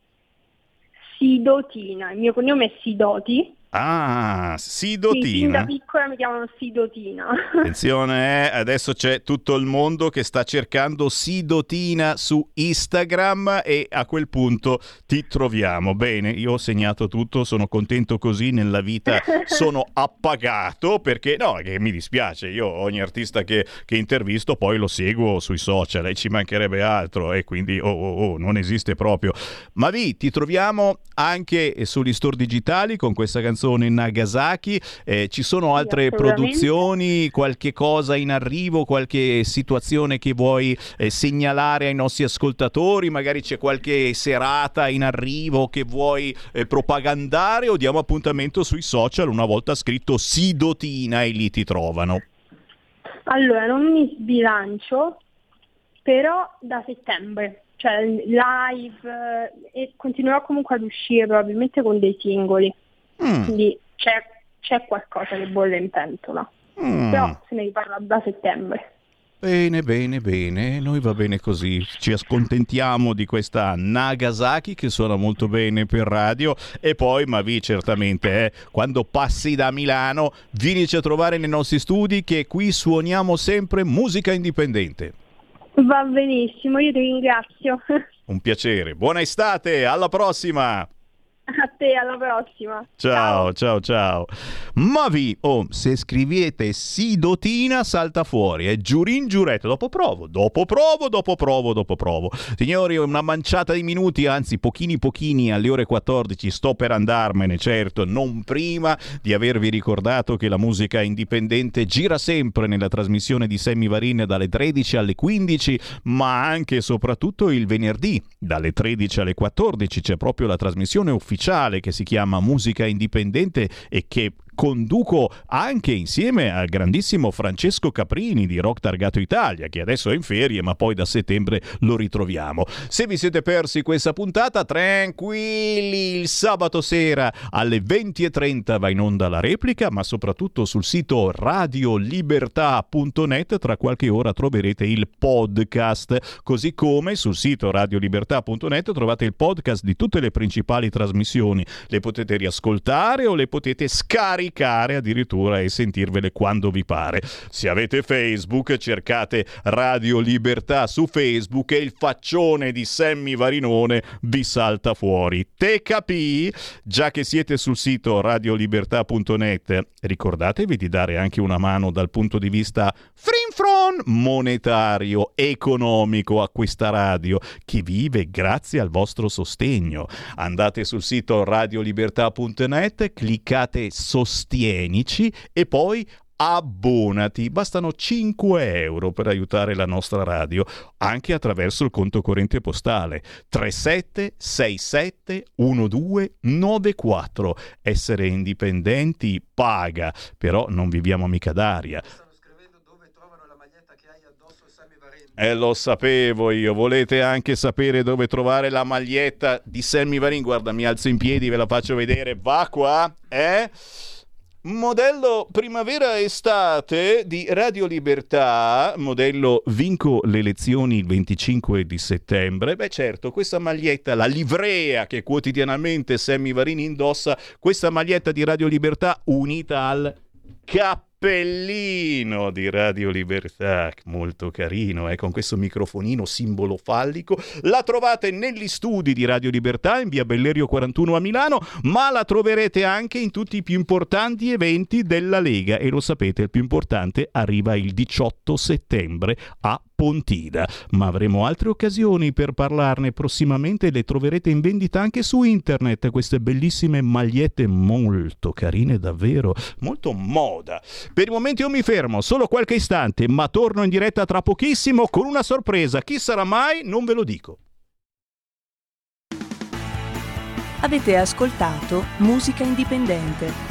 Sidotina. Il mio cognome è Sidoti. Ah, Sì, fin da Sidotina. piccola mi chiamano Sidotina. Attenzione, eh, adesso c'è tutto il mondo che sta cercando Sidotina su Instagram e a quel punto ti troviamo. Bene, io ho segnato tutto, sono contento così nella vita, sono appagato perché no, che mi dispiace, io ogni artista che, che intervisto poi lo seguo sui social e ci mancherebbe altro e quindi oh, oh, oh, non esiste proprio. Ma vi, ti troviamo anche sugli store digitali con questa canzone Nagasaki, Eh, ci sono altre assolutamente. produzioni, qualche cosa in arrivo, qualche situazione che vuoi eh, segnalare ai nostri ascoltatori, magari c'è qualche serata in arrivo che vuoi eh, propagandare o diamo appuntamento sui social una volta scritto Sidotina e lì ti trovano. Allora, non mi sbilancio, però da settembre, cioè live, eh, e continuerò comunque ad uscire probabilmente con dei singoli. Mm. Quindi c'è, c'è qualcosa che bolle in pentola. Mm. Però se ne riparla da settembre. Bene, bene, bene, noi va bene così, ci accontentiamo di questa Nagasaki che suona molto bene per radio e poi Mavi certamente eh, quando passi da Milano vienici a trovare nei nostri studi che qui suoniamo sempre musica indipendente. Va benissimo, io ti ringrazio. Un piacere, buona estate, alla prossima! A te, alla prossima. Ciao, ciao, ciao. Mavi, oh, se scrivete Sidotina salta fuori, è giurin giuretto, dopo provo, dopo provo, dopo provo, dopo provo. Signori, una manciata di minuti, anzi pochini pochini alle ore 14, sto per andarmene, certo, non prima di avervi ricordato che la musica indipendente gira sempre nella trasmissione di Sammy Varin dalle 13 alle 15, ma anche e soprattutto il venerdì dalle 13 alle 14 c'è proprio la trasmissione ufficiale che si chiama Musica Indipendente e che conduco anche insieme al grandissimo Francesco Caprini di Rock Targato Italia, che adesso è in ferie, ma poi da settembre lo ritroviamo. Se vi siete persi questa puntata, tranquilli, il sabato sera alle 20.30 va in onda la replica, ma soprattutto sul sito radiolibertà.net tra qualche ora troverete il podcast, così come sul sito radiolibertà.net trovate il podcast di tutte le principali trasmissioni. Le potete riascoltare o le potete scaricare addirittura e sentirvele quando vi pare. Se avete Facebook, cercate Radio Libertà su Facebook e il faccione di Sammy Varinone vi salta fuori. Te capì? Già che siete sul sito radiolibertà.net, ricordatevi di dare anche una mano dal punto di vista frinfron monetario, economico a questa radio che vive grazie al vostro sostegno. Andate sul sito radiolibertà.net, cliccate sostienici e poi abbonati. Bastano 5 euro per aiutare la nostra radio, anche attraverso il conto corrente postale 3767 1294. Essere indipendenti paga, però non viviamo mica d'aria. Eh, lo sapevo io. Volete anche sapere dove trovare la maglietta di Sammy Varin? Guarda, mi alzo in piedi, ve la faccio vedere. Va qua, eh? Modello primavera-estate di Radio Libertà, modello vinco le elezioni il 25 di settembre. Beh certo, questa maglietta, la livrea che quotidianamente Sammy Varini indossa, questa maglietta di Radio Libertà unita al cappellino di Radio Libertà, molto carino, eh, con questo microfonino simbolo fallico. La trovate negli studi di Radio Libertà in via Bellerio 41 a Milano, ma la troverete anche in tutti i più importanti eventi della Lega e lo sapete, il più importante arriva il 18 settembre a Pontida, ma avremo altre occasioni per parlarne prossimamente le troverete in vendita anche su internet queste bellissime magliette molto carine davvero, molto moda. Per il momento io mi fermo solo qualche istante, ma torno in diretta tra pochissimo con una sorpresa. Chi sarà mai? Non ve lo dico. Avete ascoltato Musica Indipendente.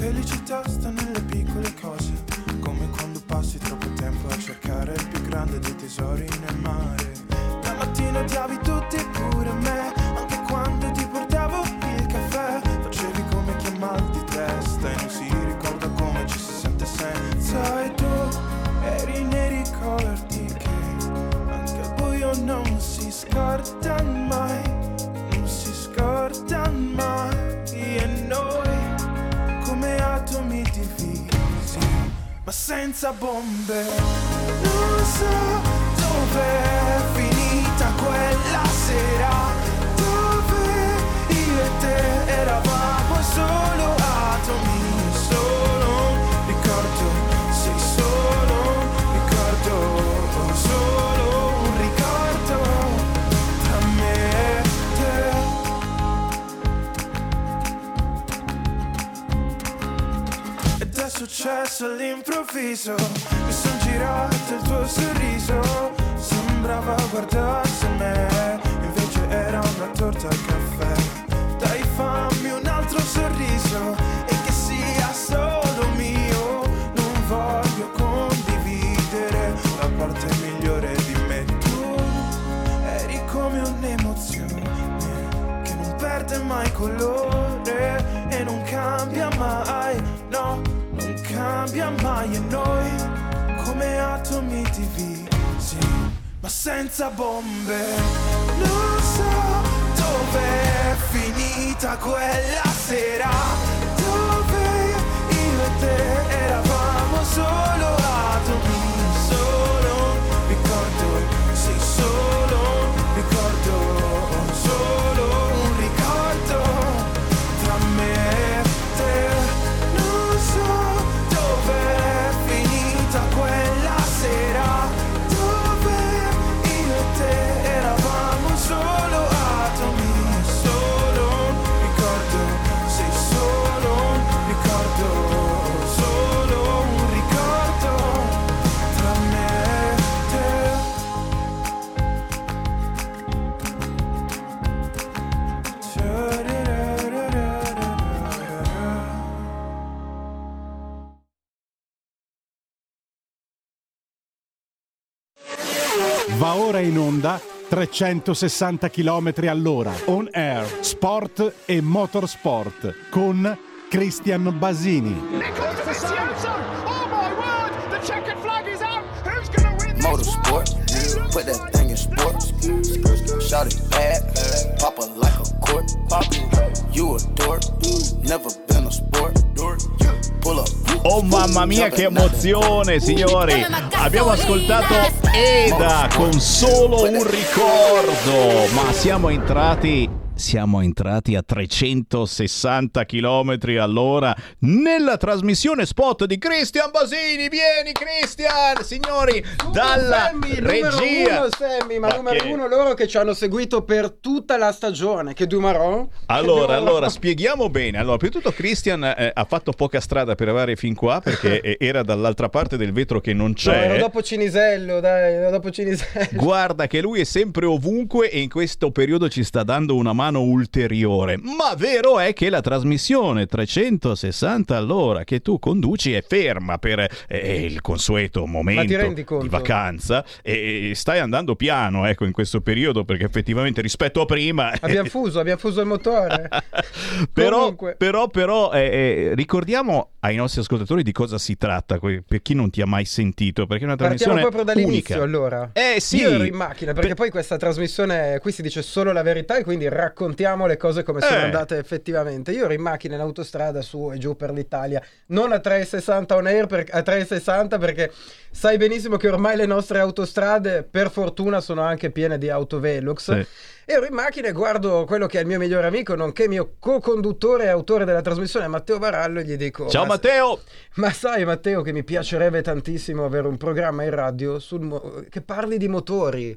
felicità sta nelle piccole cose, come quando passi troppo tempo a cercare il più grande dei tesori nel mare. La mattina odiavi tutti pure me, anche quando ti portavo il caffè, facevi come chi mal di testa e non si ricorda come ci si sente senza e tu eri nei ricordi che anche al buio non si scorda mai, ma senza bombe. Non so dove è finita quella sera dove io e te eravamo solo atomi successo all'improvviso. Mi son girato il tuo sorriso. Sembrava guardarsi a me Invece era una torta al caffè. Dai fammi un altro sorriso E che sia solo mio. Non voglio condividere La parte migliore di me. Tu eri come un'emozione Che non perde mai colore E non cambia mai cambia mai E noi come atomi divisi Ma senza bombe. Non so dove è finita quella sera, dove io e te eravamo solo atomi, ora in onda 360 km all'ora. On air, sport e motorsport con Christian Basini. Motorsport, put that thing in sports. Shout it bad, pop it like a court. You a dork, never been a sport. Pull up. Oh mamma mia che emozione signori. Abbiamo ascoltato Eda con solo un ricordo Ma siamo entrati siamo entrati a 360 km all'ora nella trasmissione spot di Christian Basini. Vieni Christian, signori, dalla Sammy, regia. numero uno Sammy, ma, Ma numero che- uno loro che ci hanno seguito per tutta la stagione, che Dumarò. Allora, allora, spieghiamo bene. Allora, prima di tutto Christian eh, ha fatto poca strada per arrivare fin qua perché eh, era dall'altra parte del vetro che non No, c'è. ero dopo Cinisello, dai, dopo Cinisello. Guarda che lui è sempre ovunque e in questo periodo ci sta dando una mano ulteriore. Ma vero è che la trasmissione 360 all'ora che tu conduci è ferma per eh, il consueto momento di vacanza e stai andando piano ecco in questo periodo perché effettivamente rispetto a prima Abbiamo fuso, abbiamo fuso il motore. però, però, però eh, eh, ricordiamo ai nostri ascoltatori di cosa si tratta, per chi non ti ha mai sentito, perché è una Partiamo trasmissione proprio dall'inizio unica. allora. Eh sì. Io ero in macchina perché poi questa trasmissione qui si dice solo la verità e quindi raccontiamo le cose come sono Eh. andate effettivamente. Io ero in macchina in autostrada su e giù per l'Italia, non a 360 on air, per- a 360 perché sai benissimo che ormai le nostre autostrade per fortuna sono anche piene di autovelox. Sì. Ero in macchina e guardo quello che è il mio migliore amico, nonché mio co-conduttore e autore della trasmissione, Matteo Barallo, e gli dico... Ciao "Ma- Matteo! ma sai Matteo che mi piacerebbe tantissimo avere un programma in radio sul che parli di motori.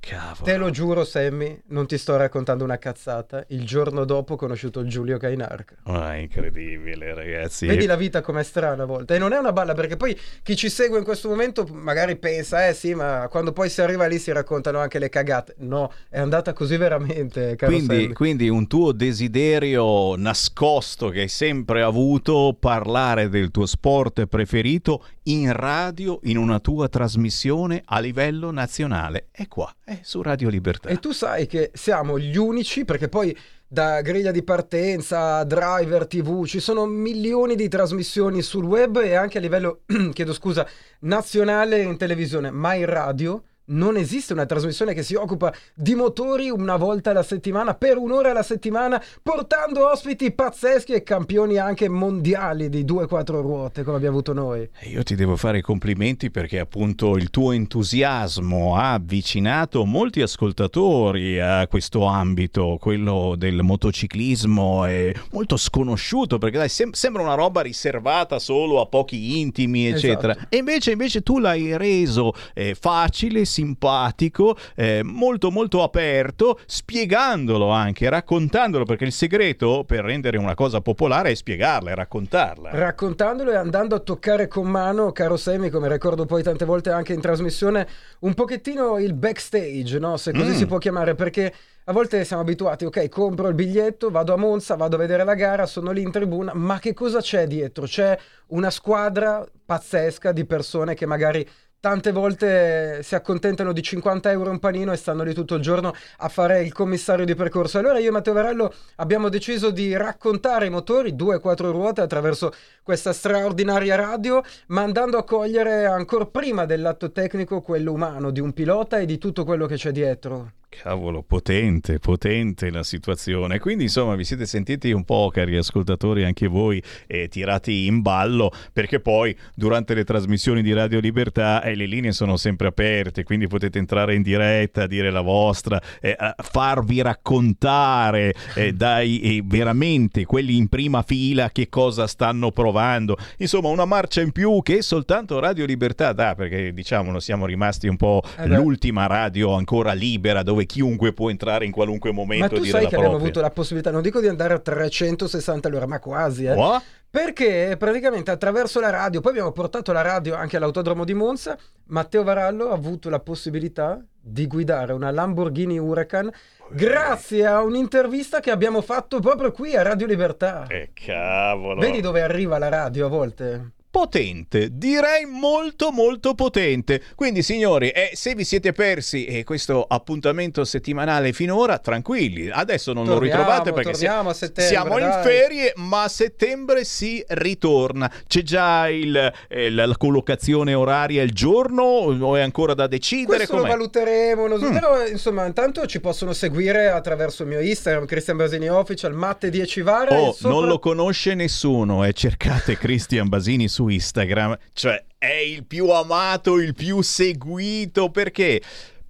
Cavolo. Te lo giuro Sammy, non ti sto raccontando una cazzata. Il giorno dopo ho conosciuto il Giulio Cainarca. Ah, incredibile ragazzi. Vedi la vita com'è strana a volte. E non è una balla perché poi chi ci segue in questo momento magari pensa, eh sì, ma quando poi si arriva lì si raccontano anche le cagate. No, è andata così veramente, caro Quindi, Sammy. quindi un tuo desiderio nascosto che hai sempre avuto, parlare del tuo sport preferito in radio, in una tua trasmissione a livello nazionale. È qua, è su Radio Libertà. E tu sai che siamo gli unici, perché poi da griglia di partenza, driver TV, ci sono milioni di trasmissioni sul web e anche a livello, chiedo scusa, nazionale in televisione, ma in radio non esiste una trasmissione che si occupa di motori una volta alla settimana, per un'ora alla settimana, portando ospiti pazzeschi e campioni anche mondiali di 2-4 ruote come abbiamo avuto noi. Io ti devo fare i complimenti perché appunto il tuo entusiasmo ha avvicinato molti ascoltatori a questo ambito, quello del motociclismo è molto sconosciuto perché dai, sem- sembra una roba riservata solo a pochi intimi eccetera Esatto. e invece, invece tu l'hai reso eh, facile, simpatico, eh, molto molto aperto, spiegandolo anche, raccontandolo perché il segreto per rendere una cosa popolare è spiegarla e raccontarla. raccontandolo e andando a toccare con mano, caro Semi, come ricordo poi tante volte anche in trasmissione, un pochettino il backstage, no? se così Mm. si può chiamare, perché a volte siamo abituati, ok, compro il biglietto, vado a Monza, vado a vedere la gara, sono lì in tribuna, ma che cosa c'è dietro? C'è una squadra pazzesca di persone che magari tante volte si accontentano di 50 euro un panino e stanno lì tutto il giorno a fare il commissario di percorso. Allora io e Matteo Varello abbiamo deciso di raccontare i motori, due e quattro ruote, attraverso questa straordinaria radio, ma andando a cogliere ancora prima dell'atto tecnico quello umano di un pilota e di tutto quello che c'è dietro. Cavolo, potente, potente la situazione. Quindi, insomma, vi siete sentiti un po', cari ascoltatori, anche voi eh, tirati in ballo, perché poi durante le trasmissioni di Radio Libertà eh, le linee sono sempre aperte, quindi potete entrare in diretta, dire la vostra, eh, farvi raccontare eh, dai eh, veramente quelli in prima fila che cosa stanno provando. Insomma, una marcia in più che soltanto Radio Libertà dà, perché diciamolo, siamo rimasti un po' Eh l'ultima radio ancora libera dove chiunque può entrare in qualunque momento Ma e tu sai che abbiamo propria. avuto la possibilità, non dico di andare a 360 all'ora, ma quasi, eh. What? Perché praticamente attraverso la radio, poi abbiamo portato la radio anche all'autodromo di Monza, Matteo Varallo ha avuto la possibilità di guidare una Lamborghini Huracan grazie a un'intervista che abbiamo fatto proprio qui a Radio Libertà. Eh, cavolo. Vedi dove arriva la radio a volte? Potente, direi molto molto potente. Quindi signori, eh, se vi siete persi eh, questo appuntamento settimanale finora, tranquilli, adesso non lo Torniamo, ritrovate perché torniamo a settembre, siamo in ferie, ma a settembre si ritorna. C'è già il, eh, la la collocazione oraria il giorno o è ancora da decidere? Questo lo Com'è? valuteremo, non so, Mm. però insomma intanto ci possono seguire attraverso il mio Instagram, Cristian Basini Official, Matte 10 Vara. Oh, sopra- non lo conosce nessuno e cercate Cristian Basini su Instagram, cioè è il più amato, il più seguito, perché?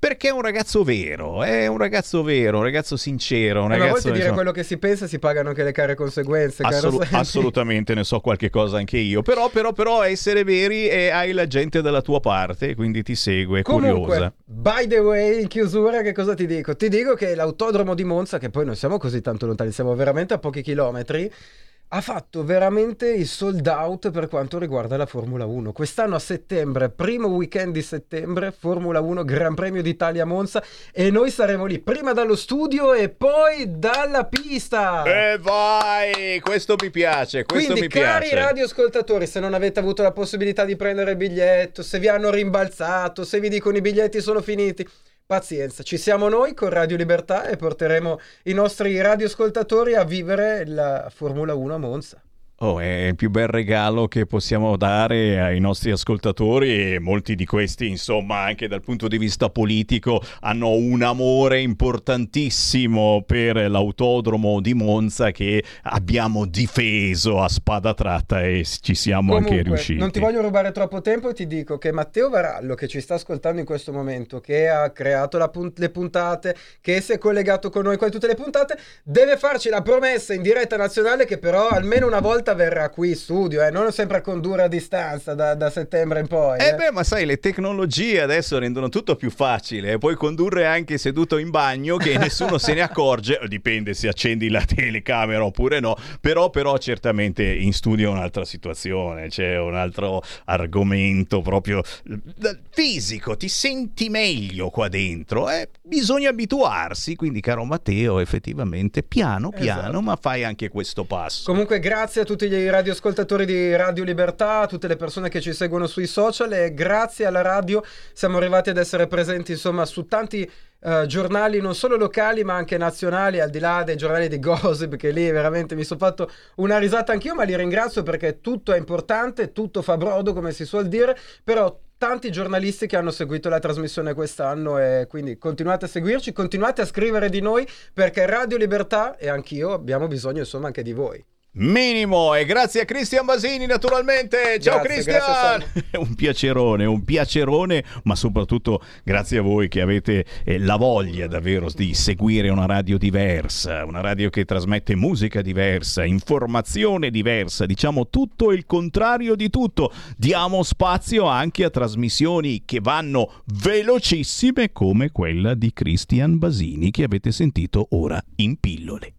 Perché è un ragazzo vero, è un ragazzo vero, un ragazzo sincero, un Eh, ma a ragazzo... volte dire insomma, quello che si pensa si pagano anche le care conseguenze, assolu- assolutamente ne so qualche cosa anche io, però, però, però essere veri e hai la gente dalla tua parte, quindi ti segue, è curiosa. By the way, in chiusura, che cosa ti dico? Ti dico che l'autodromo di Monza, che poi non siamo così tanto lontani, siamo veramente a pochi chilometri, ha fatto veramente il sold out per quanto riguarda la Formula 1. Quest'anno a settembre, primo weekend di settembre, Formula 1 Gran Premio d'Italia Monza e noi saremo lì prima dallo studio e poi dalla pista. E vai, questo mi piace, questo Quindi, mi cari piace. radioascoltatori, se non avete avuto la possibilità di prendere il biglietto, se vi hanno rimbalzato, se vi dicono i biglietti sono finiti, pazienza, ci siamo noi con Radio Libertà e porteremo i nostri radioascoltatori a vivere la Formula 1 a Monza. Oh, è il più bel regalo che possiamo dare ai nostri ascoltatori e molti di questi, insomma, anche dal punto di vista politico, hanno un amore importantissimo per l'autodromo di Monza che abbiamo difeso a spada tratta e ci siamo anche Comunque, riusciti. non ti voglio rubare troppo tempo e ti dico che Matteo Varallo, che ci sta ascoltando in questo momento, che ha creato la pun- le puntate, che si è collegato con noi qua in tutte le puntate, deve farci la promessa in diretta nazionale che però almeno una volta verrà qui in studio, eh, non sempre a condurre a distanza da, da settembre in poi. Eh eh. beh, ma sai, le tecnologie adesso rendono tutto più facile. Puoi condurre anche seduto in bagno che nessuno se ne accorge. Dipende se accendi la telecamera oppure no. Però, però, certamente in studio è un'altra situazione. C'è un altro argomento proprio eh, fisico. Ti senti meglio qua dentro. Eh? Bisogna abituarsi. Quindi, caro Matteo, effettivamente, piano piano, Esatto. ma fai anche questo passo. Comunque grazie a tutti gli radioascoltatori di Radio Libertà, tutte le persone che ci seguono sui social e grazie alla radio siamo arrivati ad essere presenti insomma su tanti eh, giornali non solo locali ma anche nazionali al di là dei giornali di gossip che lì veramente mi sono fatto una risata anch'io ma li ringrazio perché tutto è importante, tutto fa brodo come si suol dire, però tanti giornalisti che hanno seguito la trasmissione quest'anno e quindi continuate a seguirci, continuate a scrivere di noi perché Radio Libertà e anch'io abbiamo bisogno insomma anche di voi. Minimo e grazie a Cristian Basini naturalmente. Ciao Cristian! un piacerone, un piacerone, ma soprattutto grazie a voi che avete eh, la voglia davvero di seguire una radio diversa, una radio che trasmette musica diversa, informazione diversa, diciamo tutto il contrario di tutto. Diamo spazio anche a trasmissioni che vanno velocissime come quella di Cristian Basini che avete sentito ora in pillole.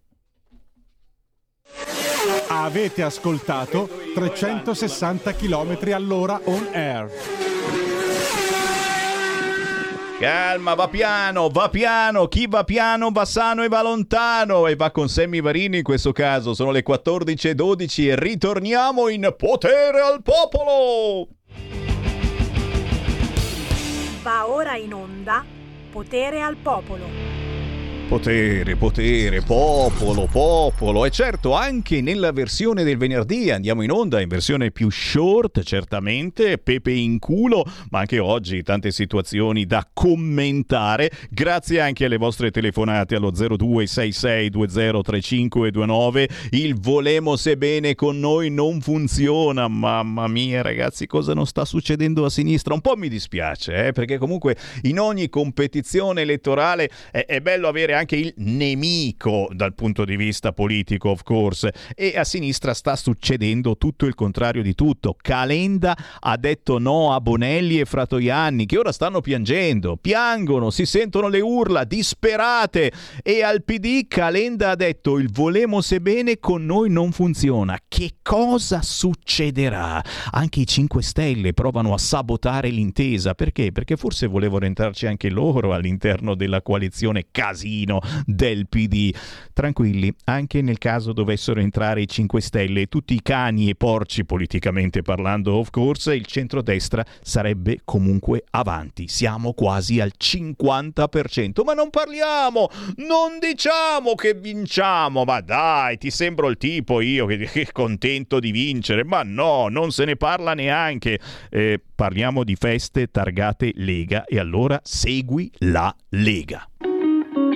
Avete ascoltato 360 km all'ora on air. Calma, va piano, va piano, chi va piano va sano e va lontano e va con Sammy Varini in questo caso, sono le 14.12 e ritorniamo in potere al popolo! Va ora in onda Potere al Popolo. Potere, potere, popolo, popolo. E certo, anche nella versione del venerdì andiamo in onda in versione più short, certamente, Pepe in culo, ma anche oggi tante situazioni da commentare. Grazie anche alle vostre telefonate allo 0266203529. Il volemo se bene con noi non funziona. Mamma mia, ragazzi, cosa non sta succedendo a sinistra? Un po' mi dispiace, eh, perché comunque in ogni competizione elettorale è, è bello avere anche anche il nemico dal punto di vista politico, of course. E a sinistra sta succedendo tutto il contrario di tutto. Calenda ha detto no a Bonelli e Fratoianni, che ora stanno piangendo, piangono, si sentono le urla disperate. E al PD Calenda ha detto il volemo se bene con noi non funziona. Che cosa succederà? Anche i 5 Stelle provano a sabotare l'intesa. Perché? Perché forse volevano entrarci anche loro all'interno della coalizione Casino del PD. Tranquilli, anche nel caso dovessero entrare i 5 Stelle, tutti i cani e porci politicamente parlando, of course, il centrodestra sarebbe comunque avanti. Siamo quasi al 50%, ma non parliamo, non diciamo che vinciamo, ma dai, ti sembro il tipo io che, che contento di vincere, ma no, non se ne parla neanche. Eh, parliamo di feste targate Lega e allora segui la Lega.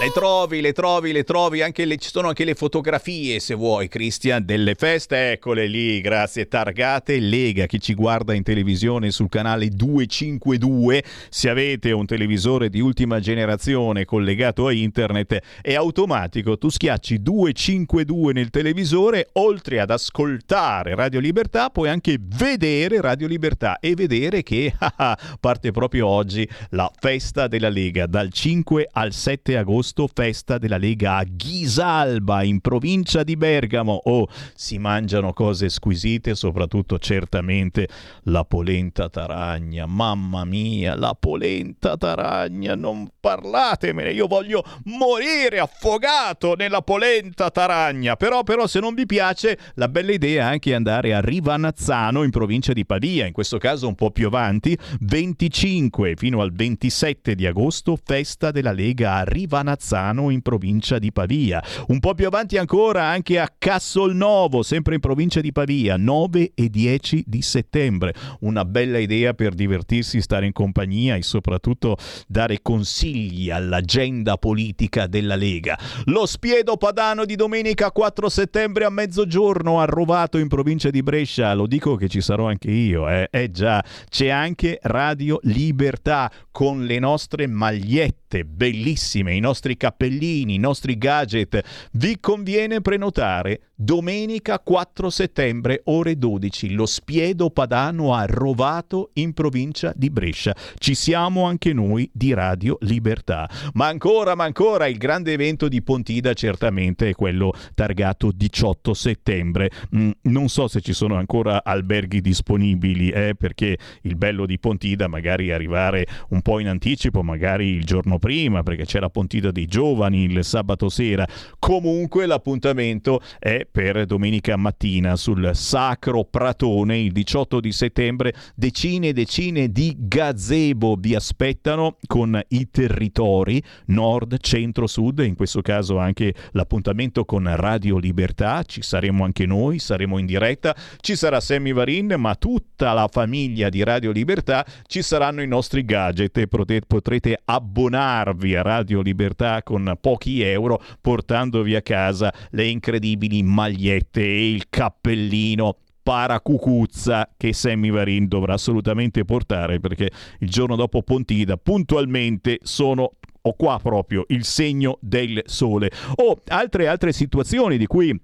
Le trovi, le trovi, le trovi, anche le, ci sono anche le fotografie se vuoi, Cristian, delle feste, eccole lì, grazie, targate. Lega, chi ci guarda in televisione sul canale 252, se avete un televisore di ultima generazione collegato a internet, è automatico, tu schiacci 252 nel televisore, oltre ad ascoltare Radio Libertà, puoi anche vedere Radio Libertà e vedere che parte proprio oggi la festa della Lega, dal 5 al 7 agosto agosto, festa della Lega a Ghisalba, in provincia di Bergamo. Oh, si mangiano cose squisite, soprattutto certamente la polenta taragna. Mamma mia, la polenta taragna, non parlatemene, io voglio morire affogato nella polenta taragna. Però, però, se non vi piace, la bella idea è anche andare a Rivanazzano, in provincia di Pavia, in questo caso un po' più avanti, 25 fino al 27 di agosto, festa della Lega a Rivanazzano Cazzano in provincia di Pavia. Un po' più avanti ancora anche a Cassolnovo, sempre in provincia di Pavia, 9 e 10 di settembre. Una bella idea per divertirsi, stare in compagnia e soprattutto dare consigli all'agenda politica della Lega. Lo Spiedo Padano di domenica 4 settembre a mezzogiorno a Rovato in provincia di Brescia. Lo dico che ci sarò anche io, eh, eh già. C'è anche Radio Libertà con le nostre magliette bellissime, i nostri cappellini, i nostri gadget. Vi conviene prenotare domenica 4 settembre ore 12, lo Spiedo Padano a Rovato in provincia di Brescia. Ci siamo anche noi di Radio Libertà. Ma ancora, ma ancora, il grande evento di Pontida certamente è quello targato 18 settembre. Mm, non so se ci sono ancora alberghi disponibili, eh, perché il bello di Pontida magari arrivare un po' in anticipo, magari il giorno prima, perché c'è la Pontida dei giovani il sabato sera. Comunque l'appuntamento è per domenica mattina sul Sacro Pratone il 18 di settembre. Decine e decine di gazebo vi aspettano con i territori nord, centro, sud, in questo caso anche l'appuntamento con Radio Libertà. Ci saremo anche noi, saremo in diretta. Ci sarà Sammy Varin, ma tutta la famiglia di Radio Libertà ci saranno i nostri gadget e potrete abbonarvi a Radio Libertà con pochi euro portandovi a casa le incredibili magliette e il cappellino paracucuzza che Sammy Varin dovrà assolutamente portare perché il giorno dopo Pontida puntualmente sono qua proprio il segno del sole. O altre altre situazioni di cui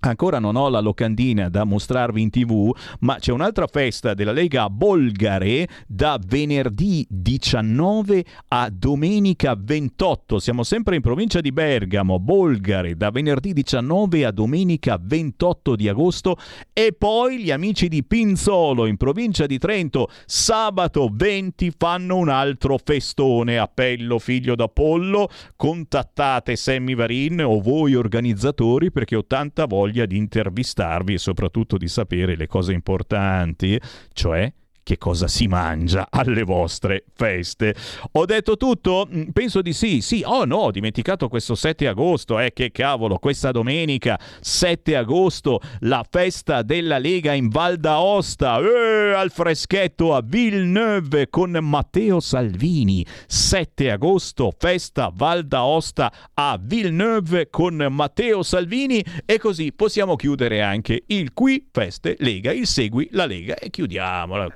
Ancora non ho la locandina da mostrarvi in tv, ma c'è un'altra festa della Lega Bolgare da venerdì 19 a domenica 28. Siamo sempre in provincia di Bergamo, Bolgare, da venerdì 19 a domenica 28 di agosto. E poi gli amici di Pinzolo, in provincia di Trento, sabato 20 fanno un altro festone. Appello figlio d'Apollo, contattate Sammy Varin o voi organizzatori perché ho tanta voglia di intervistarvi e soprattutto di sapere le cose importanti, cioè che cosa si mangia alle vostre feste. Ho detto tutto? Mm, Penso di sì. Sì, oh no, ho dimenticato questo 7 agosto, eh, che cavolo, questa domenica 7 agosto, la festa della Lega in Val d'Aosta, eh, al freschetto a Villeneuve con Matteo Salvini. 7 agosto, festa Val d'Aosta a Villeneuve con Matteo Salvini e così possiamo chiudere anche il qui feste Lega, il segui la Lega e chiudiamola.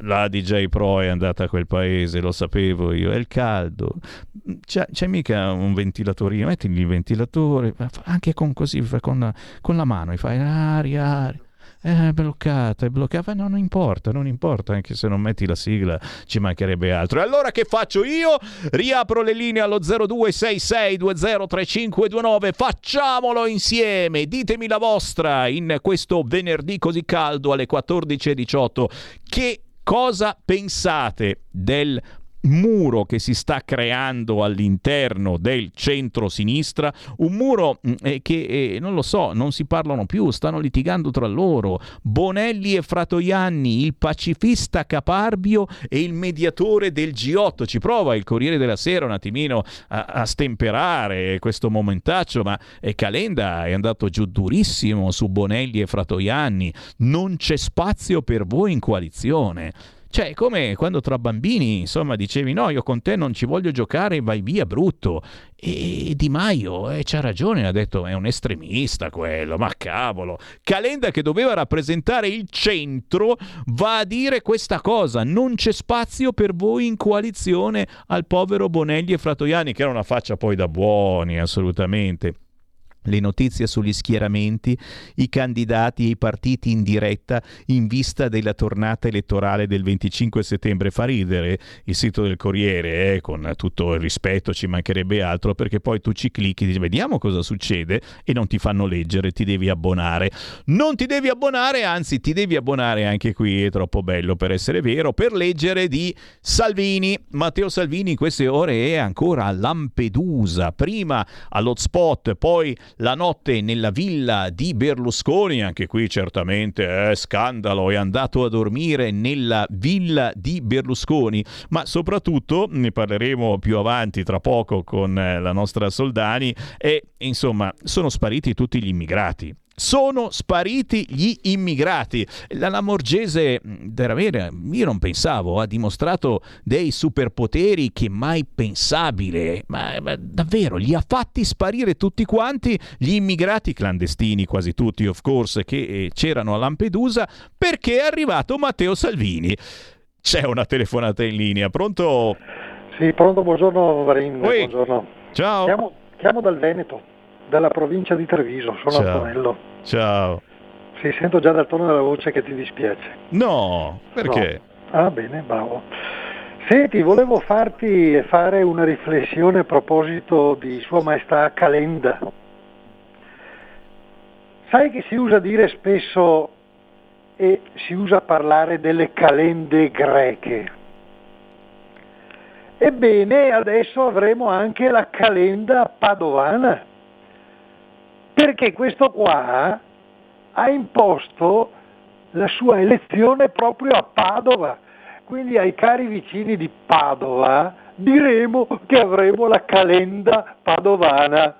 La DJ Pro è andata a quel paese, lo sapevo io, è il caldo. C'è, c'è mica un ventilatorino, metti il ventilatore, anche con così, con la, con la mano, e fai aria, aria. È bloccata, è bloccata. No, non importa, non importa, anche se non metti la sigla ci mancherebbe altro. E allora che faccio io? Riapro le linee allo 0266203529. Facciamolo insieme. Ditemi la vostra in questo venerdì così caldo alle 14.18. Che cosa pensate del muro che si sta creando all'interno del centro-sinistra, un muro mm, eh, che eh, non lo so, non si parlano più, stanno litigando tra loro. Bonelli e Fratoianni, il pacifista Caparbio e il mediatore del G8. Ci prova il Corriere della Sera un attimino a, a stemperare questo momentaccio, ma eh, Calenda è andato giù durissimo su Bonelli e Fratoianni. Non c'è spazio per voi in coalizione. Cioè, come quando tra bambini, insomma, dicevi no, io con te non ci voglio giocare, vai via, brutto. E Di Maio eh, c'ha ragione, ha detto è un estremista quello, ma cavolo. Calenda che doveva rappresentare il centro va a dire questa cosa, non c'è spazio per voi in coalizione al povero Bonelli e Fratoiani, che era una faccia poi da buoni, assolutamente le notizie sugli schieramenti, i candidati e i partiti in diretta in vista della tornata elettorale del 25 settembre. Fa ridere il sito del Corriere, eh, con tutto il rispetto, ci mancherebbe altro, perché poi tu ci clicchi, dici vediamo cosa succede e non ti fanno leggere, ti devi abbonare. Non ti devi abbonare, anzi ti devi abbonare anche qui, è troppo bello per essere vero, per leggere di Salvini. Matteo Salvini in queste ore è ancora a Lampedusa, prima all'hotspot, poi la notte nella villa di Berlusconi, anche qui certamente è scandalo, è andato a dormire nella villa di Berlusconi, ma soprattutto ne parleremo più avanti tra poco con eh, la nostra Soldani e insomma sono spariti tutti gli immigrati sono spariti gli immigrati. La Lamorgese, veramente, io non pensavo, ha dimostrato dei superpoteri che mai pensabile, ma, ma, davvero li ha fatti sparire tutti quanti gli immigrati clandestini, quasi tutti, of course, che eh, c'erano a Lampedusa, perché è arrivato Matteo Salvini. C'è una telefonata in linea, pronto? Sì, pronto, buongiorno Varin, buongiorno. Ciao. Chiamo, chiamo dal Veneto dalla provincia di Treviso, sono Ciao. Antonello. Ciao. Sì, sento già dal tono della voce che ti dispiace. No, perché? No. Ah, bene, bravo. Senti, volevo farti fare una riflessione a proposito di Sua Maestà Calenda. Sai che si usa dire spesso e si usa parlare delle calende greche. Ebbene, adesso avremo anche la calenda padovana perché questo qua ha imposto la sua elezione proprio a Padova. Quindi ai cari vicini di Padova diremo che avremo la calenda padovana.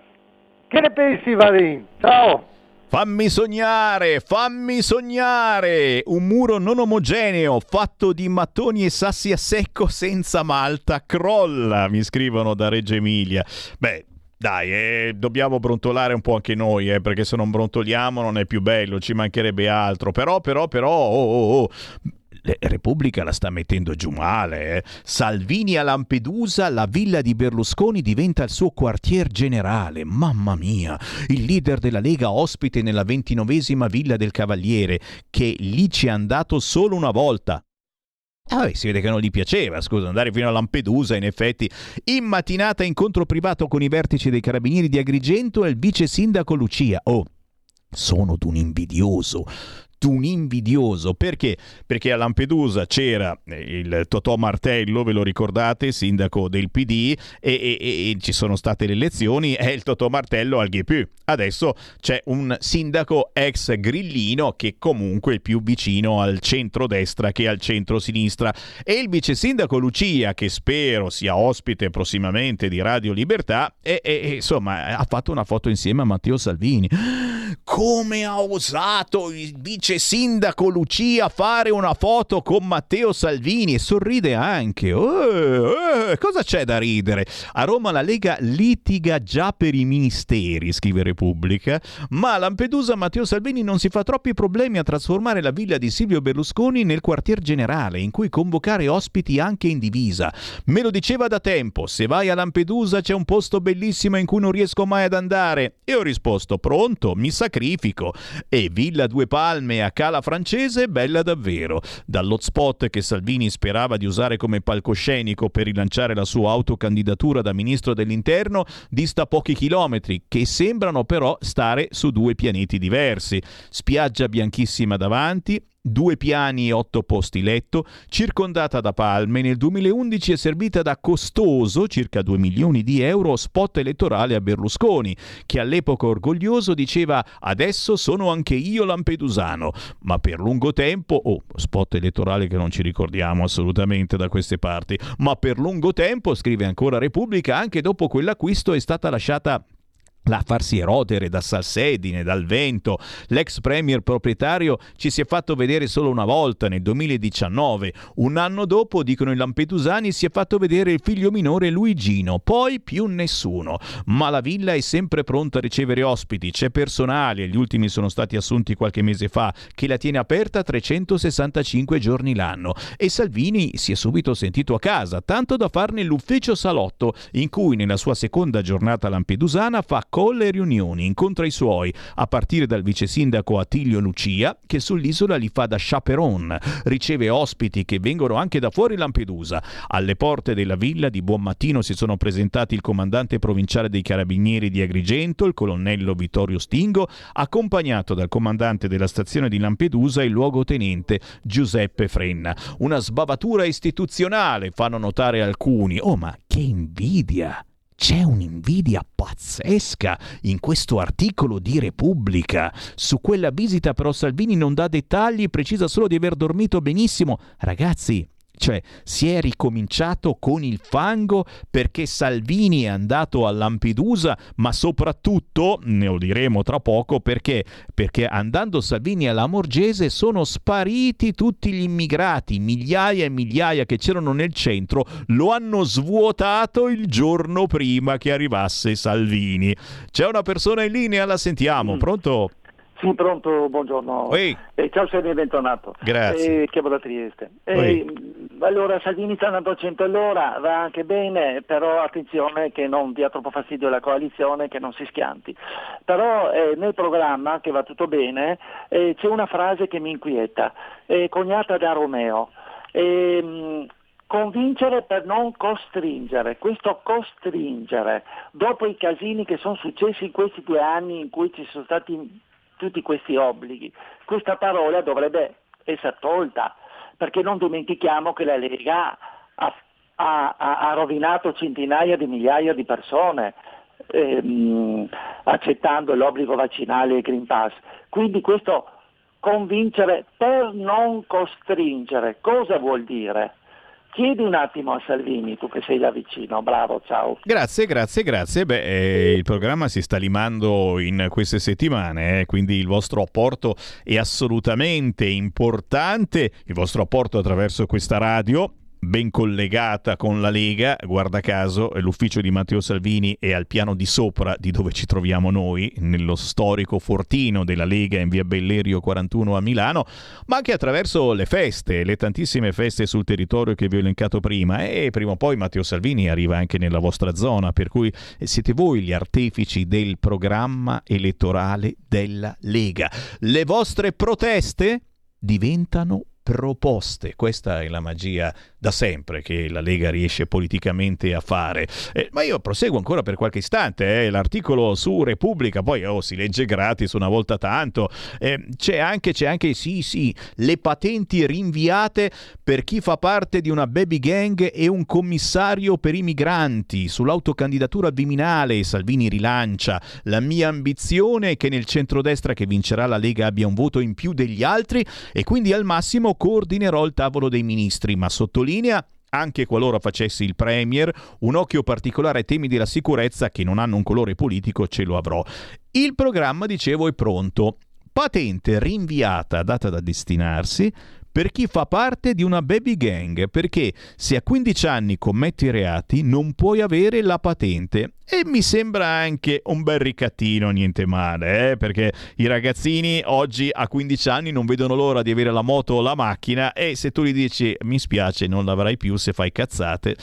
Che ne pensi Varin? Ciao! Fammi sognare, fammi sognare! Un muro non omogeneo, fatto di mattoni e sassi a secco senza malta, crolla, mi scrivono da Reggio Emilia. Beh, dai, eh, dobbiamo brontolare un po' anche noi, eh, perché se non brontoliamo non è più bello, ci mancherebbe altro. Però, però, però, oh, oh, oh, Repubblica la sta mettendo giù male. eh. Salvini a Lampedusa, la villa di Berlusconi diventa il suo quartier generale. Mamma mia, il leader della Lega ospite nella ventinovesima villa del Cavaliere, che lì ci è andato solo una volta. Ah, vabbè, si vede che non gli piaceva, scusa, andare fino a Lampedusa, in effetti. In mattinata incontro privato con i vertici dei carabinieri di Agrigento e il vice sindaco Lucia. Oh, sono d'un invidioso. D'un invidioso perché? Perché a Lampedusa c'era eh, il Totò Martello, ve lo ricordate, sindaco del PD, e, e- e- ci sono state le elezioni, è il Totò Martello al GPU. Adesso c'è un sindaco ex grillino che comunque è più vicino al centro-destra che al centro-sinistra e il vice sindaco Lucia, che spero sia ospite prossimamente di Radio Libertà, e- e, insomma ha fatto una foto insieme a Matteo Salvini. Come ha osato il vice sindaco Lucia fare una foto con Matteo Salvini e sorride anche. Eh, eh, cosa c'è da ridere? A Roma la Lega litiga già per i ministeri, scrive Repubblica, ma a Lampedusa Matteo Salvini non si fa troppi problemi a trasformare la villa di Silvio Berlusconi nel quartier generale, in cui convocare ospiti anche in divisa. Me lo diceva da tempo, se vai a Lampedusa c'è un posto bellissimo in cui non riesco mai ad andare. E ho risposto, pronto, mi sacrifico. E Villa Due Palme a Cala Francese, bella davvero. Dall'hotspot che Salvini sperava di usare come palcoscenico per rilanciare la sua autocandidatura da ministro dell'interno, dista pochi chilometri, che sembrano però stare su due pianeti diversi. Spiaggia bianchissima davanti, Due piani e otto posti letto, circondata da palme, nel 2011 è servita da costoso, circa 2 milioni di euro, spot elettorale a Berlusconi, che all'epoca orgoglioso diceva adesso sono anche io lampedusano, ma per lungo tempo, oh, spot elettorale che non ci ricordiamo assolutamente da queste parti, ma per lungo tempo, scrive ancora Repubblica, anche dopo quell'acquisto è stata lasciata a farsi erodere da salsedine, dal vento. L'ex premier proprietario ci si è fatto vedere solo una volta nel 2019. Un anno dopo, dicono i lampedusani, si è fatto vedere il figlio minore Luigino, poi più nessuno. Ma la villa è sempre pronta a ricevere ospiti, c'è personale, gli ultimi sono stati assunti qualche mese fa, che la tiene aperta 365 giorni l'anno. E Salvini si è subito sentito a casa, tanto da farne l'ufficio salotto, in cui nella sua seconda giornata lampedusana fa call e riunioni, incontra i suoi, a partire dal vice sindaco Attilio Lucia, che sull'isola li fa da chaperon, riceve ospiti che vengono anche da fuori Lampedusa. Alle porte della villa di buon mattino si sono presentati il comandante provinciale dei carabinieri di Agrigento, il colonnello Vittorio Stingo, accompagnato dal comandante della stazione di Lampedusa, il luogotenente Giuseppe Frenna. Una sbavatura istituzionale, fanno notare alcuni. Oh, ma che invidia! C'è un'invidia pazzesca in questo articolo di Repubblica. Su quella visita però Salvini non dà dettagli, precisa solo di aver dormito benissimo. Ragazzi, cioè si è ricominciato con il fango perché Salvini è andato a Lampedusa, ma soprattutto, ne lo diremo tra poco, perché? Perché andando Salvini alla Morgese sono spariti tutti gli immigrati, migliaia e migliaia che c'erano nel centro, lo hanno svuotato il giorno prima che arrivasse Salvini. C'è una persona in linea, la sentiamo, pronto? Sì, pronto, buongiorno. Ehi. Eh, ciao, sei bentornato. Grazie. Eh, chiamo da Trieste. Eh, allora, Salvini sta andando a 100 all'ora, va anche bene, però attenzione che non dia troppo fastidio alla coalizione, che non si schianti. Però eh, nel programma, che va tutto bene, eh, c'è una frase che mi inquieta, eh, coniata da Romeo. Ehm, Convincere per non costringere, questo costringere, dopo i casini che sono successi in questi due anni in cui ci sono stati tutti questi obblighi, questa parola dovrebbe essere tolta, perché non dimentichiamo che la Lega ha, ha- ha- rovinato centinaia di migliaia di persone ehm, accettando l'obbligo vaccinale e il Green Pass. Quindi questo convincere per non costringere, cosa vuol dire? Chiedi un attimo a Salvini, tu che sei là vicino, bravo, ciao. Grazie, grazie, grazie. Beh, eh, il programma si sta limando in queste settimane, eh, quindi il vostro apporto è assolutamente importante, il vostro apporto attraverso questa radio ben collegata con la Lega, guarda caso l'ufficio di Matteo Salvini è al piano di sopra di dove ci troviamo noi, nello storico fortino della Lega in via Bellerio 41 a Milano, ma anche attraverso le feste, le tantissime feste sul territorio che vi ho elencato prima e prima o poi Matteo Salvini arriva anche nella vostra zona, per cui siete voi gli artefici del programma elettorale della Lega. Le vostre proteste diventano proposte. Questa è la magia da sempre che la Lega riesce politicamente a fare. Eh, ma io proseguo ancora per qualche istante. Eh. L'articolo su Repubblica, poi oh, si legge gratis una volta tanto. Eh, c'è, anche, c'è anche, sì, sì, le patenti rinviate per chi fa parte di una baby gang e un commissario per i migranti. Sull'autocandidatura al Viminale, Salvini rilancia. La mia ambizione è che nel centrodestra che vincerà la Lega abbia un voto in più degli altri e quindi al massimo coordinerò il tavolo dei ministri, ma sottolinea anche qualora facessi il Premier, un occhio particolare ai temi della sicurezza che non hanno un colore politico ce lo avrò. Il programma, dicevo, è pronto. Patente rinviata, data da destinarsi, per chi fa parte di una baby gang, perché se a 15 anni commetti reati non puoi avere la patente e mi sembra anche un bel ricattino, niente male, eh? perché i ragazzini oggi a 15 anni non vedono l'ora di avere la moto o la macchina e se tu gli dici mi spiace non l'avrai più se fai cazzate.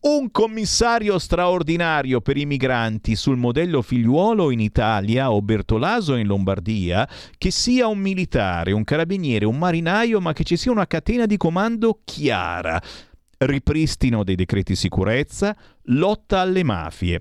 Un commissario straordinario per i migranti sul modello figliuolo in Italia o Bertolaso in Lombardia, che sia un militare, un carabiniere, un marinaio, ma che ci sia una catena di comando chiara. Ripristino dei decreti sicurezza, lotta alle mafie.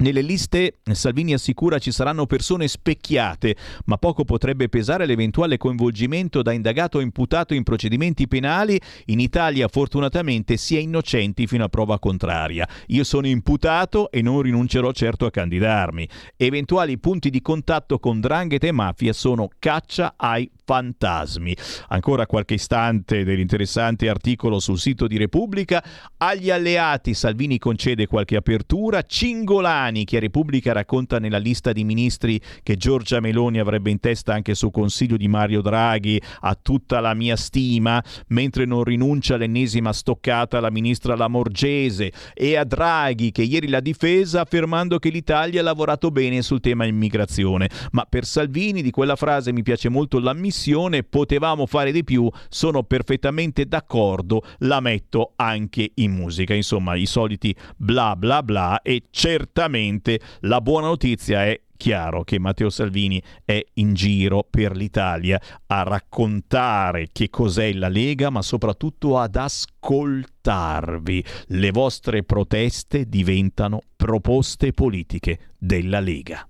Nelle liste Salvini assicura ci saranno persone specchiate, ma poco potrebbe pesare l'eventuale coinvolgimento da indagato o imputato in procedimenti penali. In Italia fortunatamente si è innocenti fino a prova contraria. Io sono imputato e non rinuncerò certo a candidarmi. Eventuali punti di contatto con drangheta e mafia sono caccia ai fantasmi. Ancora qualche istante dell'interessante articolo sul sito di Repubblica. Agli alleati Salvini concede qualche apertura. Cingolani, che Repubblica racconta nella lista di ministri che Giorgia Meloni avrebbe in testa anche sul consiglio di Mario Draghi, ha tutta la mia stima, mentre non rinuncia all'ennesima stoccata alla ministra Lamorgese e a Draghi che ieri l'ha difesa affermando che l'Italia ha lavorato bene sul tema immigrazione. Ma per Salvini di quella frase mi piace molto l'ammissione potevamo fare di più, sono perfettamente d'accordo, la metto anche in musica. Insomma, i soliti bla bla bla e certamente la buona notizia è chiaro che Matteo Salvini è in giro per l'Italia a raccontare che cos'è la Lega, ma soprattutto ad ascoltarvi. Le vostre proteste diventano proposte politiche della Lega.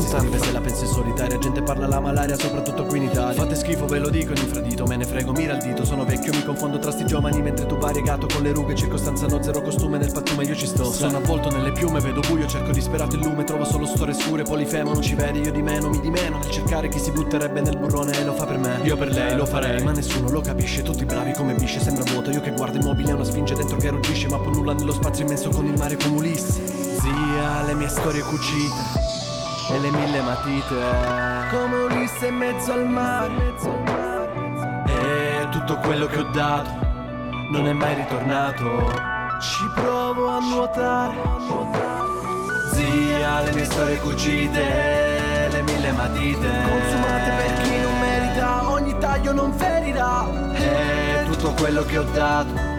Scrive se la pensi solitaria. Gente parla la malaria soprattutto qui in Italia. Fate schifo ve lo dico in infradito me ne frego mira il dito. Sono vecchio mi confondo tra sti giovani mentre tu variegato con le rughe circostanza no zero costume nel pattume io ci sto. Sono avvolto nelle piume vedo buio cerco disperato il lume trovo solo storie scure polifemo non ci vedi io di meno mi di meno nel cercare chi si butterebbe nel burrone e lo fa per me. Io per lei lo farei ma nessuno lo capisce tutti bravi come bisce sembra vuoto io che guardo immobile una sfinge dentro che ruggisce ma poi nulla nello spazio immenso con il mare come Ulisse. Zia le mie storie cucite e le mille matite. Come Ulisse in mezzo al mare. E tutto quello che ho dato non è mai ritornato. Ci provo a nuotare. Zia le mie storie cucite le mille matite. Consumate per chi non merita ogni taglio non ferirà. E tutto quello che ho dato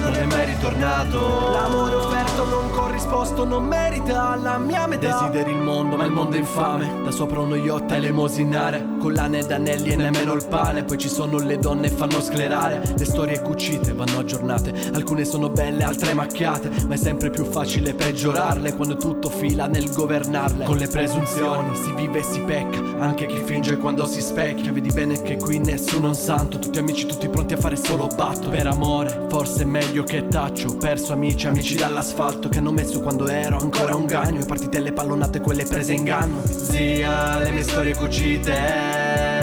non è mai ritornato. L'amore offerto non corrisposto non merita la mia metà. Desideri il mondo, ma il mondo è infame. Da sopra uno yacht a elemosinare, collane ed anelli e nemmeno il pane. Poi ci sono le donne e fanno sclerare. Le storie cucite vanno aggiornate. Alcune sono belle, altre macchiate. Ma è sempre più facile peggiorarle quando tutto fila nel governarle. Con le presunzioni si vive e si pecca. Anche chi finge quando si specchia. Vedi bene che qui nessuno è un santo. Tutti amici, tutti pronti a fare solo batto. Per amore, forse è meglio che taccio. Ho perso amici, amici dall'asfalto che hanno messo quando ero ancora un gagno. Partite le pallonate, quelle prese in ganno. Zia, le mie storie cucite,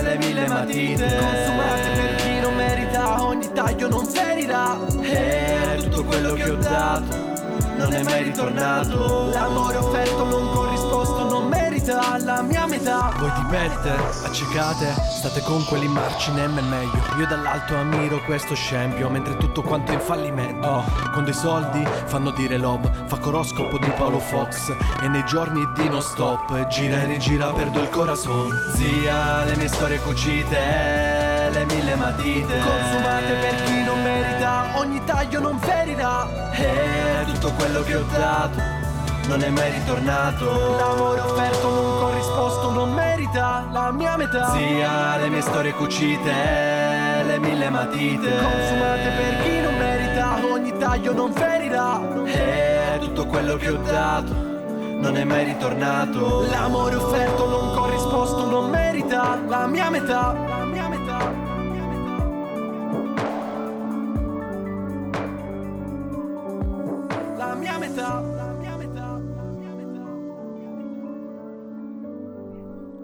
le mille matite. Consumate per chi non merita, ogni taglio non ferirà. E tutto quello che ho dato non è mai ritornato. L'amore offerto non non merita la mia metà. Voi di pette, accecate, state con quelli marci, nemmeno meglio. Io dall'alto ammiro questo scempio, mentre tutto quanto è in fallimento. Oh, con dei soldi fanno dire love, fa coroscopo di Paolo Fox. E nei giorni di non stop, gira e rigira, perdo il corazon. Zia, le mie storie cucite, le mille matite. Consumate per chi non merita, ogni taglio non ferirà. E tutto quello che ho dato non è mai ritornato. L'amore offerto non merita la mia metà. Zia, le mie storie cucite, le mille matite. Consumate per chi non merita, ogni taglio non ferirà. E tutto quello che ho dato non è mai ritornato. L'amore offerto non corrisposto non merita la mia metà. La mia metà.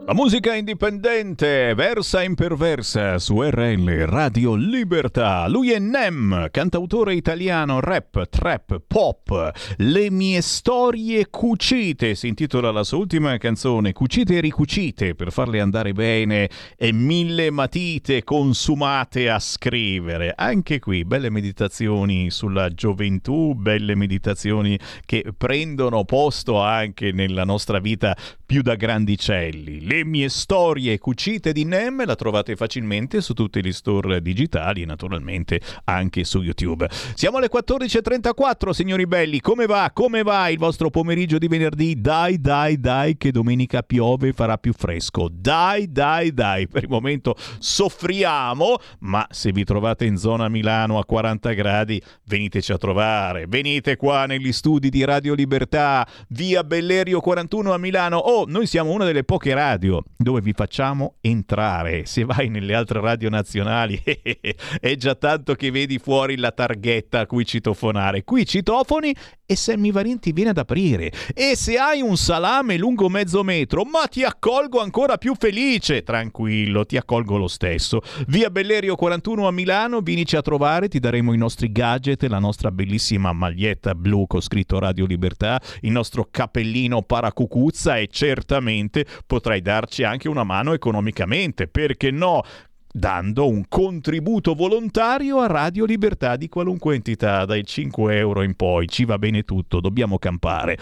La musica indipendente, versa imperversa su RL Radio Libertà. Lui è Nem, cantautore italiano, rap, trap, pop. Le mie storie cucite si intitola la sua ultima canzone, Cucite e ricucite per farle andare bene e mille matite consumate a scrivere. Anche qui belle meditazioni sulla gioventù, belle meditazioni che prendono posto anche nella nostra vita più da grandicelli. Le mie storie cucite di Nem la trovate facilmente su tutti gli store digitali e naturalmente anche su YouTube. Siamo alle 14.34, signori belli. Come va? Come va il vostro pomeriggio di venerdì? Dai, dai, dai, che domenica piove e farà più fresco. Dai, dai, dai. Per il momento soffriamo, ma se vi trovate in zona Milano a 40 gradi, veniteci a trovare. Venite qua negli studi di Radio Libertà, via Bellerio 41 a Milano. Oh, noi siamo una delle poche radio dove vi facciamo entrare. Se vai nelle altre radio nazionali è già tanto che vedi fuori la targhetta a cui citofonare. Qui citofoni e Sammy Varin ti viene ad aprire. E se hai un salame lungo mezzo metro, ma ti accolgo ancora più felice. Tranquillo, ti accolgo lo stesso. Via Bellerio 41 a Milano, vienici a trovare, ti daremo i nostri gadget, la nostra bellissima maglietta blu con scritto Radio Libertà, il nostro cappellino paracucuzza e certamente potrai darci anche una mano economicamente, perché no? dando un contributo volontario a Radio Libertà di qualunque entità, dai 5 euro in poi, ci va bene tutto, dobbiamo campare.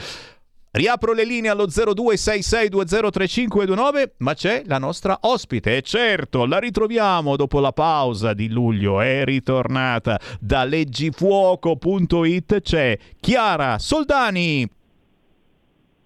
Riapro le linee allo 0266203529, ma c'è la nostra ospite, e certo, la ritroviamo dopo la pausa di luglio, è ritornata da leggifuoco.it, c'è Chiara Soldani.